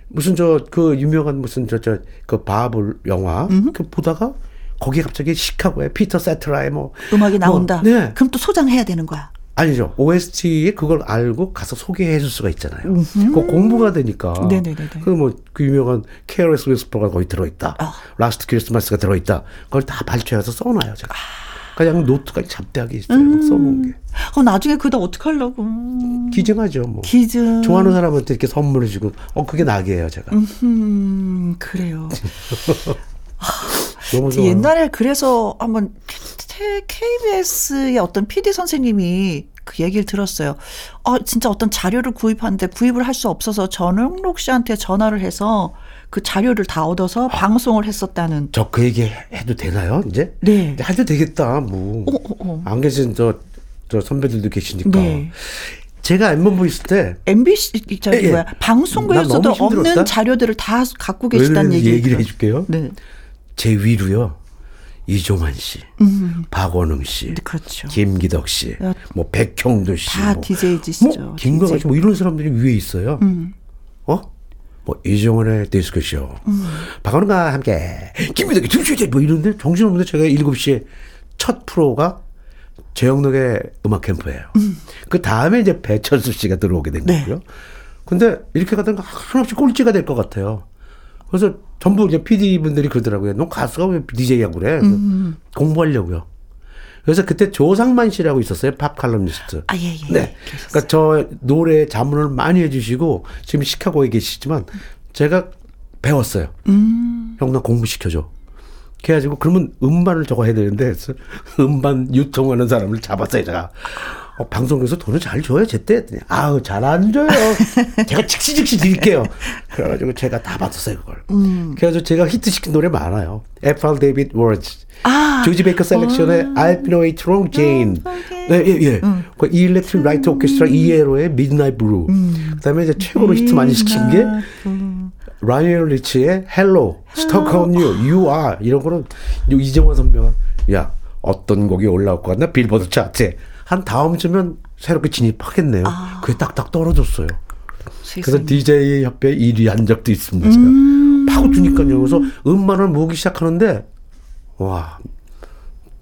S3: 무슨 저 그 유명한 무슨 저 저 그 마블 영화 음흠. 그 보다가 거기에 갑자기 시카고에 피터 세테라의 뭐
S1: 음악이 나온다. 뭐, 네. 그럼 또 소장해야 되는 거야.
S3: 아니죠. OST에 그걸 알고 가서 소개해 줄 수가 있잖아요. 그 공부가 되니까.
S1: 네네네.
S3: 그뭐 그 유명한 Careless Whisper가 거기 들어있다. 아. Last Christmas가 들어있다. 그걸 다 발췌해서 써놔요, 제가. 그냥 노트까지 잡대하게 있어요. 음. 써놓은 게.
S1: 어, 나중에 그다 어떻게 하려고.
S3: 기증하죠, 뭐.
S1: 기증.
S3: 좋아하는 사람한테 이렇게 선물해주고, 어, 그게 낙이에요, 제가.
S1: 음, 그래요. <laughs>
S3: 너무 좋아요.
S1: 옛날에 그래서 한번 KBS의 어떤 PD 선생님이 그 얘기를 들었어요. 어, 진짜 어떤 자료를 구입하는데 구입을 할 수 없어서 전영록 씨한테 전화를 해서 그 자료를 다 얻어서 아, 방송을 했었다는.
S3: 저 그 얘기 해도 되나요, 이제?
S1: 네.
S3: 해도 되겠다, 뭐. 어, 어, 어. 안 계신 저, 저 선배들도 계시니까. 네. 제가 엠본부 있을 때
S1: MBC 저기 예, 예. 뭐야 방송국에서도 없는 자료들을 다 갖고 계시다는 얘기
S3: 얘기를 해줄게요.
S1: 네.
S3: 제 위로요. 이종환 씨, 음. 박원웅 씨,
S1: 네, 그렇죠.
S3: 김기덕 씨, 뭐 백형도 씨,
S1: 다
S3: 뭐,
S1: DJ지시죠.
S3: 뭐 김광하 씨, 뭐 이런 사람들이 위에 있어요.
S1: 음.
S3: 어? 뭐 이종환의 디스크쇼, 음. 박원웅과 함께 김기덕의 춤추지 뭐 이런데 정신없는데 제가 7시에 첫 프로가 재영록의 음악 캠프예요.
S1: 음.
S3: 그 다음에 이제 배철수 씨가 들어오게 된 네. 거고요. 근데 이렇게 가다가 한없이 꼴찌가 될 것 같아요. 그래서 전부 이제 PD 분들이 그러더라고요. 너 가수가 왜 DJ하고 그래?
S1: 음.
S3: 공부하려고요. 그래서 그때 조상만 씨라고 있었어요. 팝 칼럼니스트.
S1: 아, 예, 예.
S3: 네. 그러니까 저 노래 자문을 많이 해주시고 지금 시카고에 계시지만 제가 배웠어요.
S1: 음.
S3: 형, 나 공부시켜줘. 그래가지고 그러면 음반을 저거 해야 되는데 음반 유통하는 사람을 잡았어요, 제가. 어, 방송국에서 돈을 잘 줘요, 제때. 아우, 잘 안 줘요. <laughs> 제가 즉시 즉시 드릴게요. 그래가지고 제가 다 받았어요, 그걸.
S1: 음.
S3: 그래가지고 제가 히트시킨 노래 많아요. F.R. 데이빗 Words.
S1: 아.
S3: 조지 베이커 셀렉션의 어. I've been away too long, Jane. 네, 예, 예. 음. 그 Electric Light Orchestra ELO의 Midnight Blue.
S1: 음.
S3: 그 다음에 이제 최고로 히트 많이 시킨 게 라이언 리치의 Hello, Stuck on You, You Are. 이런 거는 이정환 선배가 야, 어떤 곡이 올라올 것 같나? 빌보드 차트에. 한 다음 주면 새롭게 진입하겠네요.
S1: 아.
S3: 그게 딱딱 떨어졌어요. 그래서 DJ 협회 1위 한 적도 있습니다. 제가
S1: 음.
S3: 파고주니까요. 그래서 음반을 모으기 시작하는데 와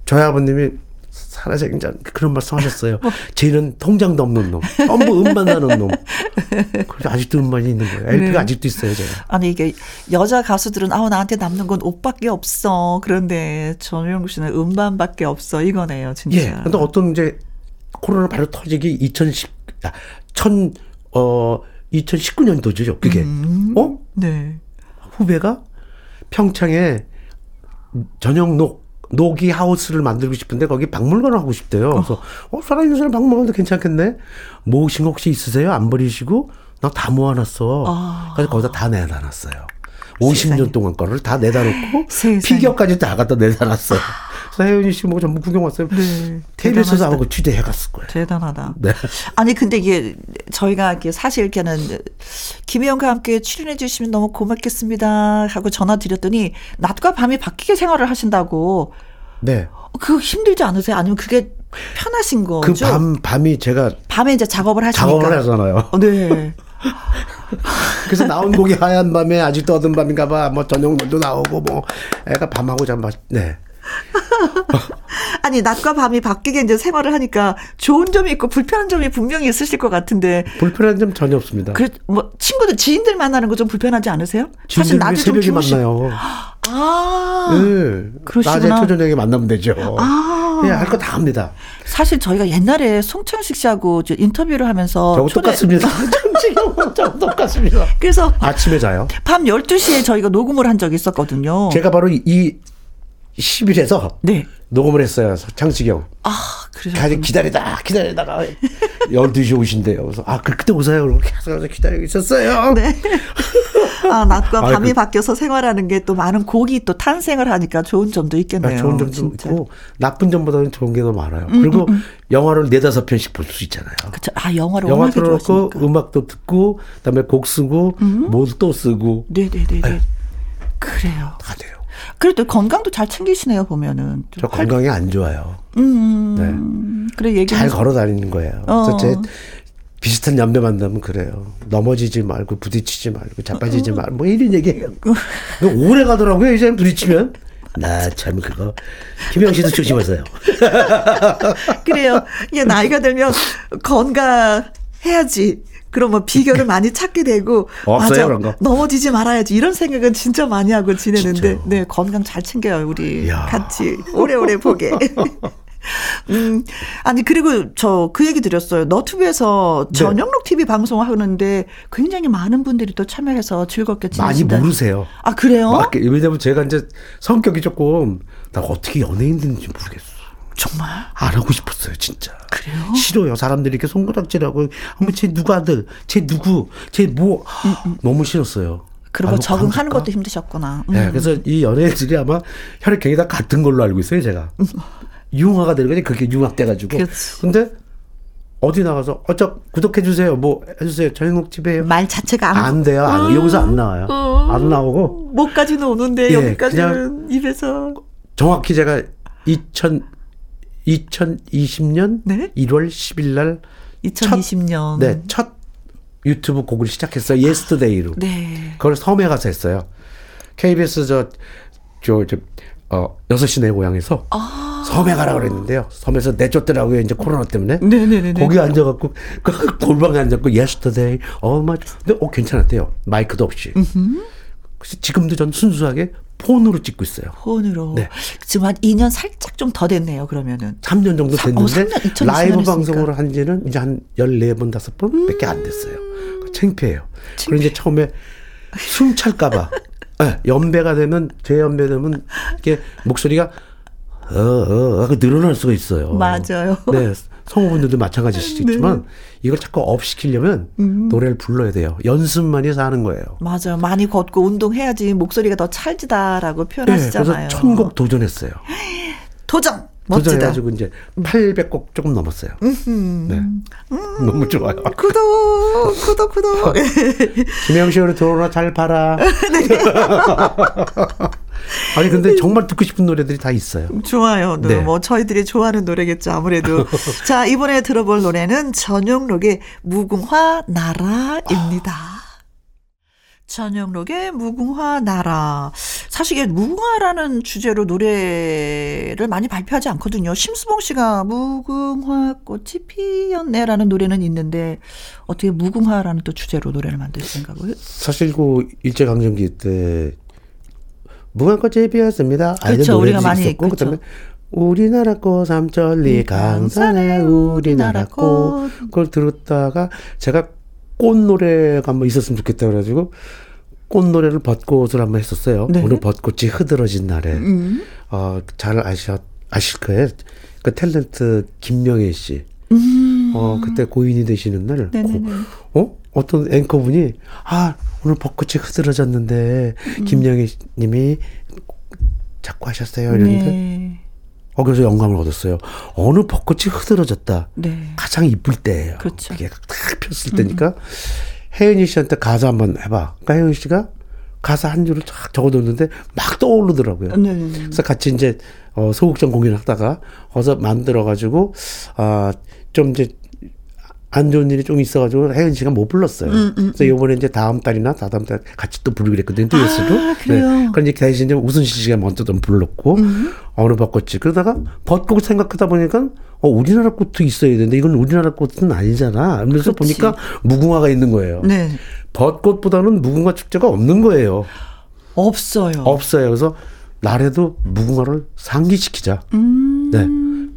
S3: 저희 아버님이 살아생전 그런 말씀 하셨어요. 뭐. 쟤는 통장도 없는 놈. 전부 음반 나는 놈. 그래서 아직도 음반이 있는 거예요. LP가 네. 아직도 있어요, 제가.
S1: 아니, 이게 여자 가수들은 아우, 나한테 남는 건 옷밖에 없어. 그런데 전영국 씨는 음반밖에 없어. 이거네요, 진짜.
S3: 예. 근데 어떤 이제 코로나 바로 터지기 2010, 아, 천, 어, 2019년도죠, 그게. 음, 어? 네. 후배가 평창에 전용 녹, 녹이 하우스를 만들고 싶은데 거기 박물관 하고 싶대요. 그래서 어, 살아있는 사람 박물관도 괜찮겠네. 모으신 거 혹시 있으세요? 안 버리시고 나 다 모아놨어. 아. 그래서 거기다 다 내다놨어요. 50년 동안 거를 다 내다 놓고 피겨까지 다 갖다 내다 놨어요. 서혜윤이 씨 뭐 전부 구경 왔어요. 네. KBS에서 하고 취재해 갔을 거예요.
S1: 대단하다. 네. 아니 근데 이게 저희가 이렇게 사실 이렇게는 김혜영과 함께 출연해 주시면 너무 고맙겠습니다 하고 전화 드렸더니 낮과 밤이 바뀌게 생활을 하신다고.
S3: 네.
S1: 그거 힘들지 않으세요? 아니면 그게 편하신 거죠?
S3: 그 밤 밤이 제가
S1: 밤에 이제 작업을 하시니까
S3: 작업을 하잖아요.
S1: 어, 네. <laughs>
S3: 그래서 나온 곡이 하얀 밤에 아직도 어두운 밤인가 봐. 뭐 저녁물도 나오고 뭐 애가 밤하고 잠 네.
S1: 아니 낮과 밤이 바뀌게 이제 생활을 하니까 좋은 점이 있고 불편한 점이 분명히 있으실 것 같은데
S3: 불편한 점 전혀 없습니다.
S1: 그 뭐 친구들 지인들 만나는 거 좀 불편하지 않으세요?
S3: 사실 낮에 새벽에 주무시... 만나요.
S1: 아,
S3: 네. 낮에 초저녁에 만나면 되죠. 아, 예, 할거 다 합니다.
S1: 사실 저희가 옛날에 송창식 씨하고 인터뷰를 하면서
S3: 저거 초대... 똑같습니다. <laughs> 저거 똑같습니다.
S1: 그래서
S3: 아침에 자요.
S1: 밤 12시에 저희가 녹음을 한 적이 있었거든요.
S3: 제가 바로 이 10일에서 네. 녹음을 했어요. 창식형.
S1: 아, 그래서
S3: 기다리다 기다리다가 12시 오신대요. 그래서 아, 그, 그때 오세요. 그러고 계속 기다리고 있었어요. 네.
S1: 아, 낮과 밤이 아, 그, 바뀌어서 생활하는 게 또 많은 곡이 또 탄생을 하니까 좋은 점도 있겠네요. 아,
S3: 좋은 점도 진짜. 있고 나쁜 점보다는 좋은 게 더 많아요. 음, 그리고 음, 음. 영화를 네다섯 편씩 볼 수 있잖아요.
S1: 그렇죠. 아, 영화를
S3: 영화 틀어놓고 음악도 듣고 그다음에 곡 쓰고 음. 모두 또 쓰고.
S1: 네, 네, 네, 네. 그래요.
S3: 다 돼요.
S1: 그래도 건강도 잘 챙기시네요 보면은.
S3: 저 건강이 안 좋아요.
S1: 음. 네. 그래 얘기.
S3: 잘 걸어 다니는 거예요. 어. 그래서 제 비슷한 연배 만나면 그래요. 넘어지지 말고 부딪히지 말고 자빠지지 어. 말고 뭐 이런 얘기해요. 오래 가더라고요 이제 부딪히면. 나 참 그거 김영 씨도 조심하세요. <laughs>
S1: 그래요. 이게 나이가 들면 건강 해야지. 그럼 뭐 비결을 많이 찾게 되고 <laughs>
S3: 없어요 맞아, 그런 거
S1: 넘어지지 말아야지 이런 생각은 진짜 많이 하고 지내는데 진짜요? 네 건강 잘 챙겨요 우리 이야. 같이 오래오래 보게. <laughs> 음, 아니, 그리고 저 그 얘기 드렸어요. 너튜브에서 네. 전영록 TV 방송하는데 굉장히 많은 분들이 또 참여해서 즐겁게
S3: 지내신다. 많이 모르세요.
S1: 아, 그래요?
S3: 막, 왜냐면 제가 이제 성격이 조금, 나 어떻게 연예인 되는지 모르겠어.
S1: 정말?
S3: 안 하고 싶었어요, 진짜.
S1: 그래요?
S3: 싫어요. 사람들이 이렇게 손가락질하고, 한번 쟤 누구 아들, 쟤 누구, 쟤 뭐, 음. 너무 싫었어요.
S1: 그리고 아, 적응하는 것도 힘드셨구나.
S3: 음. 네, 그래서 이 연예인들이 아마 혈액형이 다 같은 걸로 알고 있어요, 제가. 음. 융화가 되는 거지, 그게 융합돼가지고. 그치. 근데, 어디 나가서, 어, 저, 구독해 주세요. 뭐, 해주세요. 저녁 집에.
S1: 말 자체가 안,
S3: 안 돼요. 안, 음. 여기서 안 나와요. 음. 안 나오고.
S1: 목까지는 오는데, 예, 여기까지는 입에서.
S3: 정확히 제가 2000, 2020년 네? 1월 10일 날
S1: 2020년
S3: 첫, 네, 첫 유튜브 곡을 시작했어요. Yesterday로.
S1: 네.
S3: 그걸 섬에 가서 했어요. KBS 저, 저, 저, 어, 6시 내 고향에서 아~ 섬에 가라 그랬는데요. 섬에서 내쫓더라고요. 이제 코로나 때문에.
S1: 네네네.
S3: 거기 앉아갖고, 그 골방에 앉았고, Yesterday, 어, 맞, 근데, 어, 괜찮았대요. 마이크도 없이. 그래서 지금도 전 순수하게 폰으로 찍고 있어요.
S1: 폰으로. 네. 지금 한 2년 살짝 좀 더 됐네요, 그러면은.
S3: 3년 정도 됐는데, 어, 3년, 라이브 방송을 한 지는 이제 한 14번, 5번 음. 밖에 안 됐어요. 창피해요. 그리고 이제 처음에 숨 찰까봐. 네, <laughs> 연배가 되면, 제 연배 되면, 이게 목소리가, 어, 어, 어, 늘어날 수가 있어요.
S1: 맞아요.
S3: 네. <laughs> 성우분들도 마찬가지시겠지만 네. 이걸 자꾸 up 시키려면 음. 노래를 불러야 돼요. 연습만이 사는 거예요.
S1: 맞아요. 많이 걷고 운동해야지 목소리가 더 찰지다라고 표현하시잖아요. 네,
S3: 그래서 천곡 도전했어요. <gasps>
S1: 도전. 멋지다.
S3: 도전해가지고 이제 800곡 조금 넘었어요. 네. 음. <laughs> 너무 좋아요.
S1: 구독, 구독, 구독.
S3: 김영 씨로 들어오나 잘 봐라. <laughs> 네. <laughs> 아니 근데 정말 듣고 싶은 노래들이 다 있어요.
S1: 좋아요. 네. 뭐 저희들이 좋아하는 노래겠죠 아무래도. <laughs> 자 이번에 들어볼 노래는 전용록의 무궁화 나라입니다. 전영록의 무궁화 나라. 사실 이게 무궁화라는 주제로 노래를 많이 발표하지 않거든요. 심수봉 씨가 무궁화 꽃이 피었네라는 노래는 있는데 어떻게 무궁화라는 또 주제로 노래를 만들 생각을?
S3: 사실 그 일제 강점기 때 무궁화 꽃이 피었습니다.
S1: 그렇죠. 우리가 많이 있고
S3: 그다음에 우리나라 꽃 삼천리 강산에 우리나라 꽃 그걸 들었다가 제가 꽃 노래가 한번 있었으면 좋겠다 그래가지고 꽃 노래를 벚꽃을 한번 했었어요. 네. 오늘 벚꽃이 흐드러진 날에 음. 어잘 아셨 아실 거예요. 그 탤런트 김명애 씨. 음. 어 그때 고인이 되시는 날 고, 어 어떤 앵커분이 아 오늘 벚꽃이 흐드러졌는데 음. 김명애 님이 자꾸 하셨어요 이랬는데 네. 어, 그래서 영감을 얻었어요. 어느 벚꽃이 흐드러졌다. 네. 가장 이쁠 때예요. 그렇죠. 이게 딱 폈을 때니까 음. 혜은이 씨한테 가사 한번 해봐. 그러니까 혜은 씨가 가사 한 줄을 쫙 적어뒀는데 막 떠오르더라고요. 네. 네, 네. 그래서 같이 이제 어, 소극장 공연을 하다가 어서 만들어가지고 아좀 이제 안 좋은 일이 좀 있어가지고 혜은 씨가 못 불렀어요. 음, 음, 그래서 요번에 이제 다음 달이나 다다음 달 같이 또 부르기로 했거든요. 듀엣으로.
S1: 아, 그래요? 네.
S3: 그럼 이제 대신 이제 우순실 씨가 먼저 좀 불렀고, 음. 어느 벚꽃이. 그러다가 벚꽃 생각하다 보니까, 어, 우리나라 꽃도 있어야 되는데, 이건 우리나라 꽃은 아니잖아. 그래서 그렇지. 보니까 무궁화가 있는 거예요. 네. 벚꽃보다는 무궁화 축제가 없는 거예요.
S1: 없어요.
S3: 없어요. 그래서 나래도 무궁화를 상기시키자. 음. 네.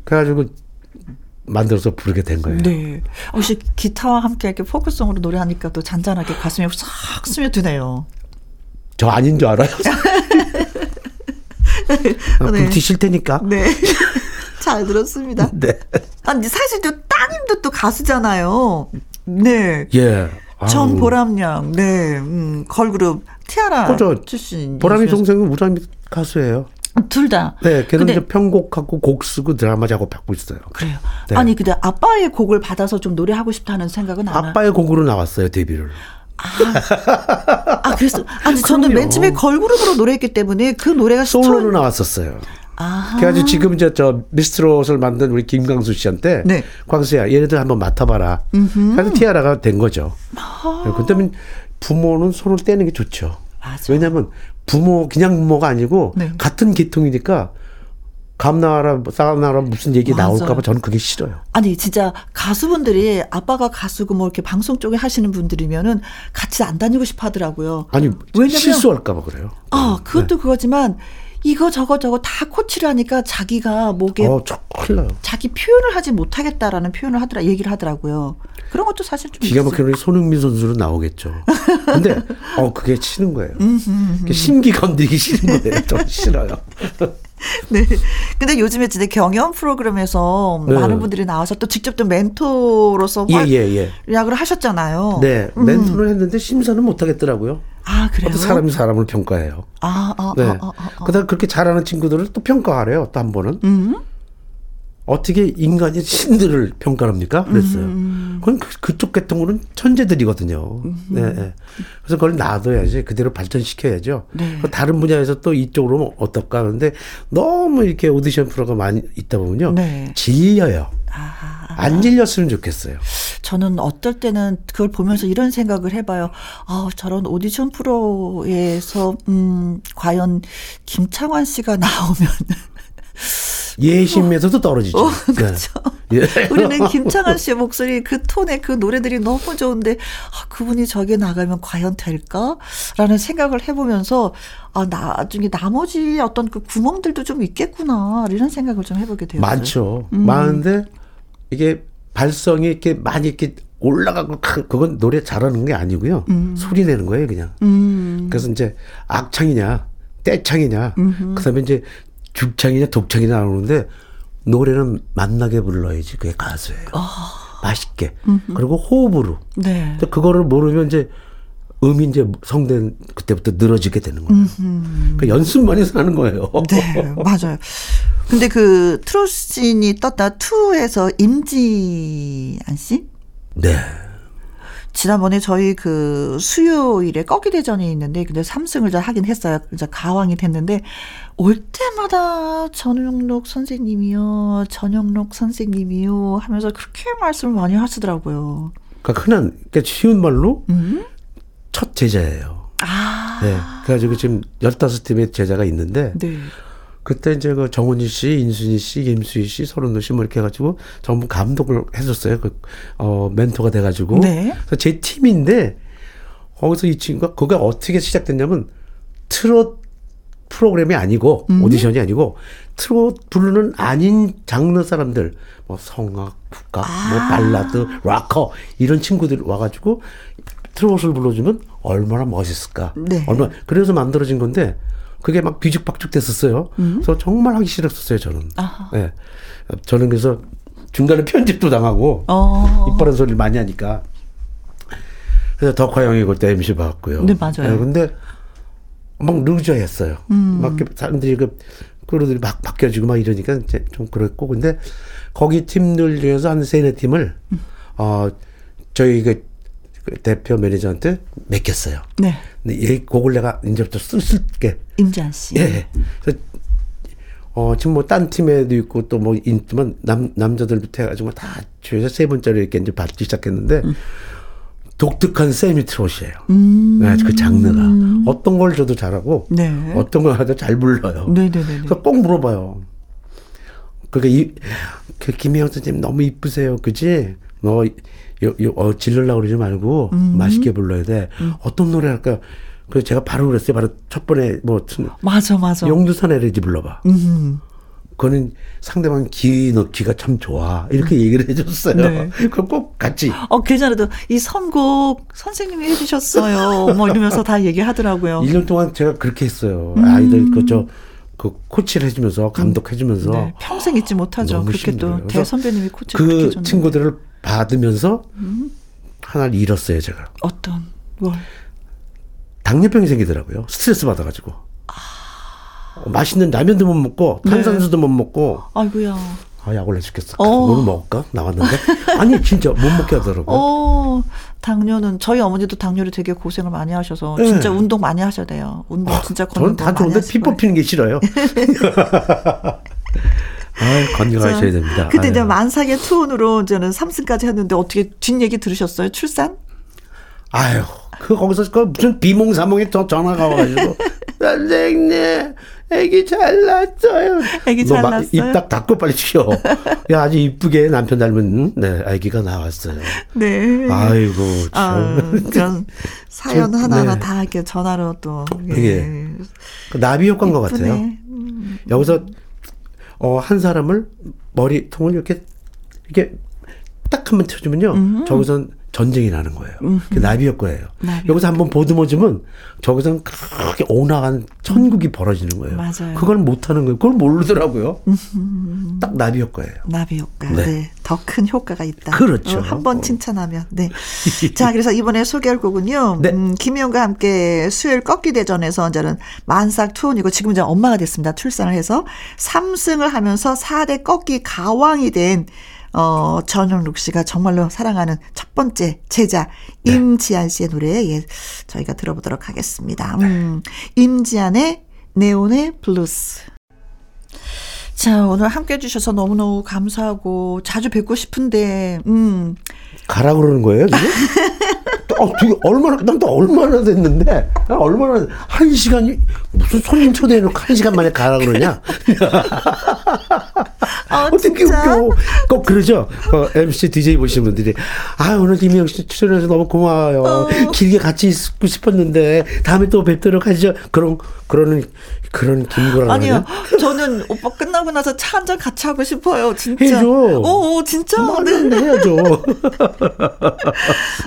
S3: 그래가지고 만들어서 부르게 된 거예요.
S1: 네. 혹시 기타와 함께 이렇게 포크송으로 노래하니까 또 잔잔하게 가슴에 싹 스며드네요.
S3: 저 아닌 줄 알아요? 아, <laughs> 네. 불티실 테니까.
S1: 네. <laughs> 잘 들었습니다. 네. 아니, 사실 또 따님도 또 가수잖아요. 네.
S3: 예.
S1: 전보람양, 네, 음, 걸그룹 티아라 그렇죠. 출신.
S3: 보람이 동생은 우람이 가수예요.
S1: 둘 다.
S3: 네, 걔는 이제 편곡하고 곡 쓰고 드라마 작업하고 있어요.
S1: 그래요. 네. 아니 근데 아빠의 곡을 받아서 좀 노래하고 싶다는 생각은 안
S3: 아빠의 곡으로 나왔어요 데뷔를.
S1: 아, 아 그래서 아니 저는 맨 처음에 걸그룹으로 노래했기 때문에 그 노래가
S3: 솔로로 시청... 나왔었어요. 아. 그래가지고 지금 이제 저 미스트롯을 만든 우리 김광수 씨한테 네. 광수야 얘네들 한번 맡아봐라. 그래서 티아라가 된 거죠. 아. 그때면 부모는 손을 떼는 게 좋죠. 맞아. 왜냐하면 부모 그냥 부모가 아니고 네. 같은 계통이니까 감나라 싸나라 무슨 얘기. 나올까봐 저는 그게 싫어요.
S1: 아니 진짜 가수분들이 아빠가 가수고 뭐 이렇게 방송 쪽에 하시는 분들이면은 같이 안 다니고 싶어 하더라고요.
S3: 아니 왜냐면 실수할까봐 그래요.
S1: 아 그것도 네. 그거지만 이거 저거 저거 다 코치를 하니까 자기가 목에
S3: 어,
S1: 자기 표현을 하지 못하겠다라는 표현을 하더라 얘기를 하더라고요. 그런 것도 사실 좀
S3: 기가 막히는 손흥민 선수는 나오겠죠. 근데 어 그게 치는 거예요. 심기 건드기 싫은 거예요. 좀 싫어요. <laughs> <laughs>
S1: 네. 근데 요즘에 진짜 경연 프로그램에서 네. 많은 분들이 나와서 또 직접 또 멘토로서
S3: 예, 예, 예.
S1: 약을 하셨잖아요.
S3: 네. 멘토를 음. 했는데 심사는 못 하겠더라고요.
S1: 아, 그래요?
S3: 사람이 사람을 평가해요.
S1: 아, 아,
S3: 네.
S1: 아, 아, 아,
S3: 아. 그다음 그렇게 잘하는 친구들을 또 평가하래요. 또 한 번은. 음? 어떻게 인간이 신들을 평가합니까? 그랬어요. 음. 그건 그, 쪽 계통으로는 천재들이거든요. 음. 네, 네. 그래서 그걸 놔둬야지 그대로 발전시켜야죠. 네. 다른 분야에서 또 이쪽으로 어떨까 하는데 너무 이렇게 오디션 프로가 많이 있다 보면요. 네. 질려요. 아. 안 질렸으면 좋겠어요.
S1: 저는 어떨 때는 그걸 보면서 이런 생각을 해봐요. 아, 저런 오디션 프로에서, 음, 과연 김창완 씨가 나오면.
S3: 예심에서도 떨어지죠. 어, <laughs>
S1: 그렇죠. 네. <laughs> 우리는 김창완 씨의 <laughs> 목소리 그 톤의 그 노래들이 너무 좋은데 아, 그분이 저게 나가면 과연 될까라는 생각을 해보면서 아 나중에 나머지 어떤 그 구멍들도 좀 있겠구나 이런 생각을 좀 해보게 돼요.
S3: 많죠. 음. 많은데 이게 발성이 이렇게 많이 이렇게 올라가고 그건 노래 잘하는 게 아니고요. 음. 소리 내는 거예요, 그냥. 음. 그래서 이제 악창이냐, 떼창이냐, 음흠. 그다음에 이제 죽창이냐 독창이냐 나오는데 노래는 만나게 불러야지 그게 가수예요. 어. 맛있게. 음흠. 그리고 호흡으로. 네. 그거를 모르면 이제 음이 이제 성된 그때부터 늘어지게 되는 거예요. 그 연습만 해서 하는 거예요.
S1: 네, 맞아요. 근데 그 트롯신이 떴다 2에서 임지안 씨?
S3: 네.
S1: 지난번에 저희 그 수요일에 꺾기 대전이 있는데 근데 3승을 잘 하긴 했어요. 이제 가왕이 됐는데 올 때마다 전영록 선생님이요, 전영록 선생님이요 하면서 그렇게 말씀을 많이 하시더라고요.
S3: 그러니까 흔한 그러니까 쉬운 말로 음? 첫 제자예요.
S1: 아.
S3: 네. 그래가지고 지금 15팀의 제자가 있는데 네. 그때 이제 그 정원희 씨, 인순이 씨, 김수희 씨, 설운도 씨 뭐 이렇게 해가지고 전부 감독을 해줬어요. 그, 어, 멘토가 돼가지고. 네. 그래서 제 팀인데 거기서 이 친구가 그게 어떻게 시작됐냐면 트롯 프로그램이 아니고 음. 오디션이 아니고 트롯 부르는 아닌 장르 사람들 뭐 성악, 국악, 뭐 아. 뭐 발라드, 락커 이런 친구들 와가지고 트롯을 불러주면 얼마나 멋있을까. 네. 얼마 그래서 만들어진 건데 그게 막 뒤죽박죽 됐었어요. 음. 그래서 정말 하기 싫었었어요 저는. 예. 네. 저는 그래서 중간에 편집도 당하고 어. 이빨은 소리를 많이 하니까. 그래서 덕화 형이 그때 MC 받았고요.
S1: 네 맞아요. 네,
S3: 근데 막 루저했어요. 음. 막 사람들이 그 그루들이 막 바뀌어지고 막 이러니까 이제 좀 그랬고 근데 거기 팀들 중에서 한 세네 팀을 음. 어 저희 그 대표 매니저한테 맡겼어요. 네. 근데 이 곡을 내가 이제부터 쓸쓸게.
S1: 임지한 씨.
S3: 예. 그래서 어 지금 뭐 딴 팀에도 있고 또 뭐 있지만 남 남자들부터 해가지고 다 주에서 세 번째로 이렇게 이제 받기 시작했는데 음. 독특한 세미 트롯이에요. 음. 네, 그 장르가 어떤 걸 줘도 잘하고 네. 어떤 걸 하도 잘 불러요. 네네네. 그래서 꼭 물어봐요. 그러니까 이 그 김혜영 선생님 너무 이쁘세요, 그지? 너 요, 요, 어, 질르려고 그러지 말고 음. 맛있게 불러야 돼. 음. 어떤 노래 할까? 그래서 제가 바로 그랬어요. 바로 첫 번에 뭐
S1: 맞아 맞아.
S3: 용두산 에레지 불러봐. 음. 그거는 상대방 기 넣기가 참 좋아. 이렇게 얘기를 해줬어요. 네. <laughs> 그럼 꼭 같이.
S1: 어, 그전에도 이 선곡 선생님이 해주셨어요. 뭐 이러면서 다 얘기하더라고요.
S3: 1년 동안 제가 그렇게 했어요. 음. 아이들 그저 그 코치를 해주면서 감독해주면서 네.
S1: 평생 잊지 못하죠. 그렇게 또 대선배님이 코치
S3: 그 친구들을 받으면서 음. 하나를 잃었어요 제가.
S1: 어떤 뭘?
S3: 당뇨병이 생기더라고요. 스트레스 받아가지고. 아... 맛있는 라면도 못 먹고 네. 탄산수도 네. 못 먹고.
S1: 아이고야.
S3: 아, 약 올라 죽겠어. 어. 뭘 먹을까? 나왔는데. 아니, 진짜 못 먹게 하더라고요.
S1: 어, 당뇨는, 저희 어머니도 당뇨를 되게 고생을 많이 하셔서, 네. 진짜 운동 많이 하셔야 돼요. 운동 아, 진짜
S3: 저는 다 좋은데 피 뽑히는 게 싫어요. <laughs> <laughs> 아, 건강하셔야 됩니다.
S1: 그때 이제 만삭의 투혼으로 저는 3승까지 했는데 어떻게 뒷얘기 들으셨어요? 출산?
S3: 아유, 그 거기서 그 무슨 비몽사몽에 저 전화가 와가지고 <laughs> 선생님, 애기 잘 낳았어요.
S1: 애기 잘 낳았어요.
S3: 입딱 닫고 빨리 쉬어. <laughs> 야, 아주 이쁘게 남편 닮은 네 아기가 나왔어요.
S1: 네.
S3: 아이고
S1: 아, 그런 <laughs> 사연 저, 하나하나 네. 다 이렇게 전화로 또
S3: 이게 예. 그 나비 효과인 것 같아요. 음. 여기서 어, 한 사람을 머리통을 이렇게 이렇게 딱 한 번 쳐주면요. 음. 저기선 전쟁이 나는 거예요. 그 나비였 거예요. 나비. 여기서 한번 보듬어주면 저기서는 그렇게 오나간 천국이 벌어지는 거예요.
S1: 맞아요.
S3: 그걸 못하는 거예요. 그걸 모르더라고요. 딱 나비 효과예요.
S1: 나비 효과. 네. 네. 더 큰 효과가 있다.
S3: 그렇죠. 어,
S1: 한번 칭찬하면. 네. <laughs> 자, 그래서 이번에 소개할 곡은요. 네. 음, 김희영과 함께 수요일 꺾기 대전에서 이제는 만삭 투혼이고 지금 이제 엄마가 됐습니다. 출산을 해서 3승을 하면서 4대 꺾기 가왕이 된 어, 전영록 씨가 정말로 사랑하는 첫 번째 제자 네. 임지한 씨의 노래 예, 저희가 들어보도록 하겠습니다. 음, 임지한의 네온의 블루스. 자, 오늘 함께 해주셔서 너무너무 감사하고 자주 뵙고 싶은데, 음.
S3: 가라 그러는 거예요, 지금? <laughs> 어, 되게 얼마나, 난또 얼마나 됐는데, 얼마나, 한 시간이, 무슨 손님 초대해놓고 한 시간 만에 가라 그러냐?
S1: 어, 어떻게 웃겨.
S3: 꼭 그러죠? 어, MC DJ 보시는 분들이, 아, 오늘 김희영 씨 출연해서 너무 고마워요. 어. 길게 같이 있고 싶었는데, 다음에 또 뵙도록 하죠. 그런, 그러는, 그런 김구라.
S1: 아니요. <laughs> 저는 오빠 끝나고 나서 차 한 잔 같이 하고 싶어요. 진짜.
S3: 해줘.
S1: 오, 오 진짜.
S3: 네. 해야죠. <laughs>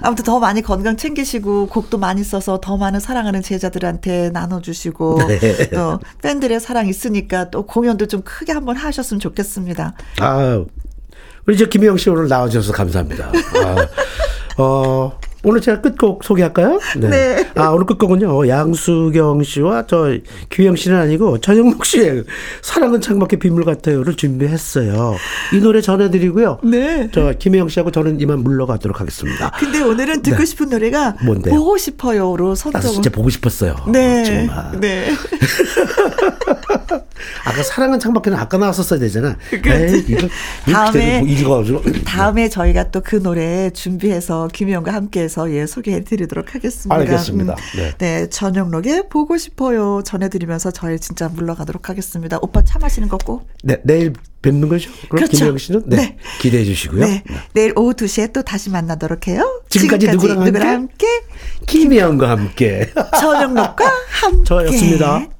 S1: 아무튼 더 많이 건강 챙기시고 곡도 많이 써서 더 많은 사랑하는 제자들한테 나눠주시고 <laughs> 네. 또 팬들의 사랑 있으니까 또 공연도 좀 크게 한번 하셨으면 좋겠습니다.
S3: 아 우리 저 김혜영 씨 오늘 나와주셔서 감사합니다. 아, 어 오늘 제가 끝곡 소개할까요?
S1: 네. 네.
S3: 아, 오늘 끝곡은요. 양수경 씨와 저 규영 씨는 아니고 전영록 씨의 사랑은 창밖의 빗물 같아요를 준비했어요. 이 노래 전해드리고요.
S1: 네.
S3: 저 김혜영 씨하고 저는 이만 물러가도록 하겠습니다.
S1: 근데 오늘은 듣고 네. 싶은 노래가 뭔데요? 보고 싶어요로 선정. 아,
S3: 진짜 보고 싶었어요.
S1: 네.
S3: 정말.
S1: 네. <laughs>
S3: 아까 사랑은 창밖에는 아까 나왔었어야 되잖아.
S1: 에이, 이거, 다음에. 다음에 저희가 또 그 노래 준비해서 김혜영과 함께 해서 예, 소개해 드리도록 하겠습니다.
S3: 알겠습니다. 음, 네.
S1: 네. 저녁록에 보고 싶어요. 전해 드리면서 저희 진짜 물러가도록 하겠습니다. 오빠 차 마시는 거 꼭.
S3: 네, 내일 뵙는 거죠? 그럼 그렇죠. 김영 씨는 네, 네. 기대해 주시고요. 네.
S1: 네. 내일 오후 2시에 또 다시 만나도록 해요.
S3: 지금까지, 지금까지 누구랑,
S1: 누구랑 함께?
S3: 김혜영과 함께.
S1: 저녁록과 함께.
S3: 저였습니다.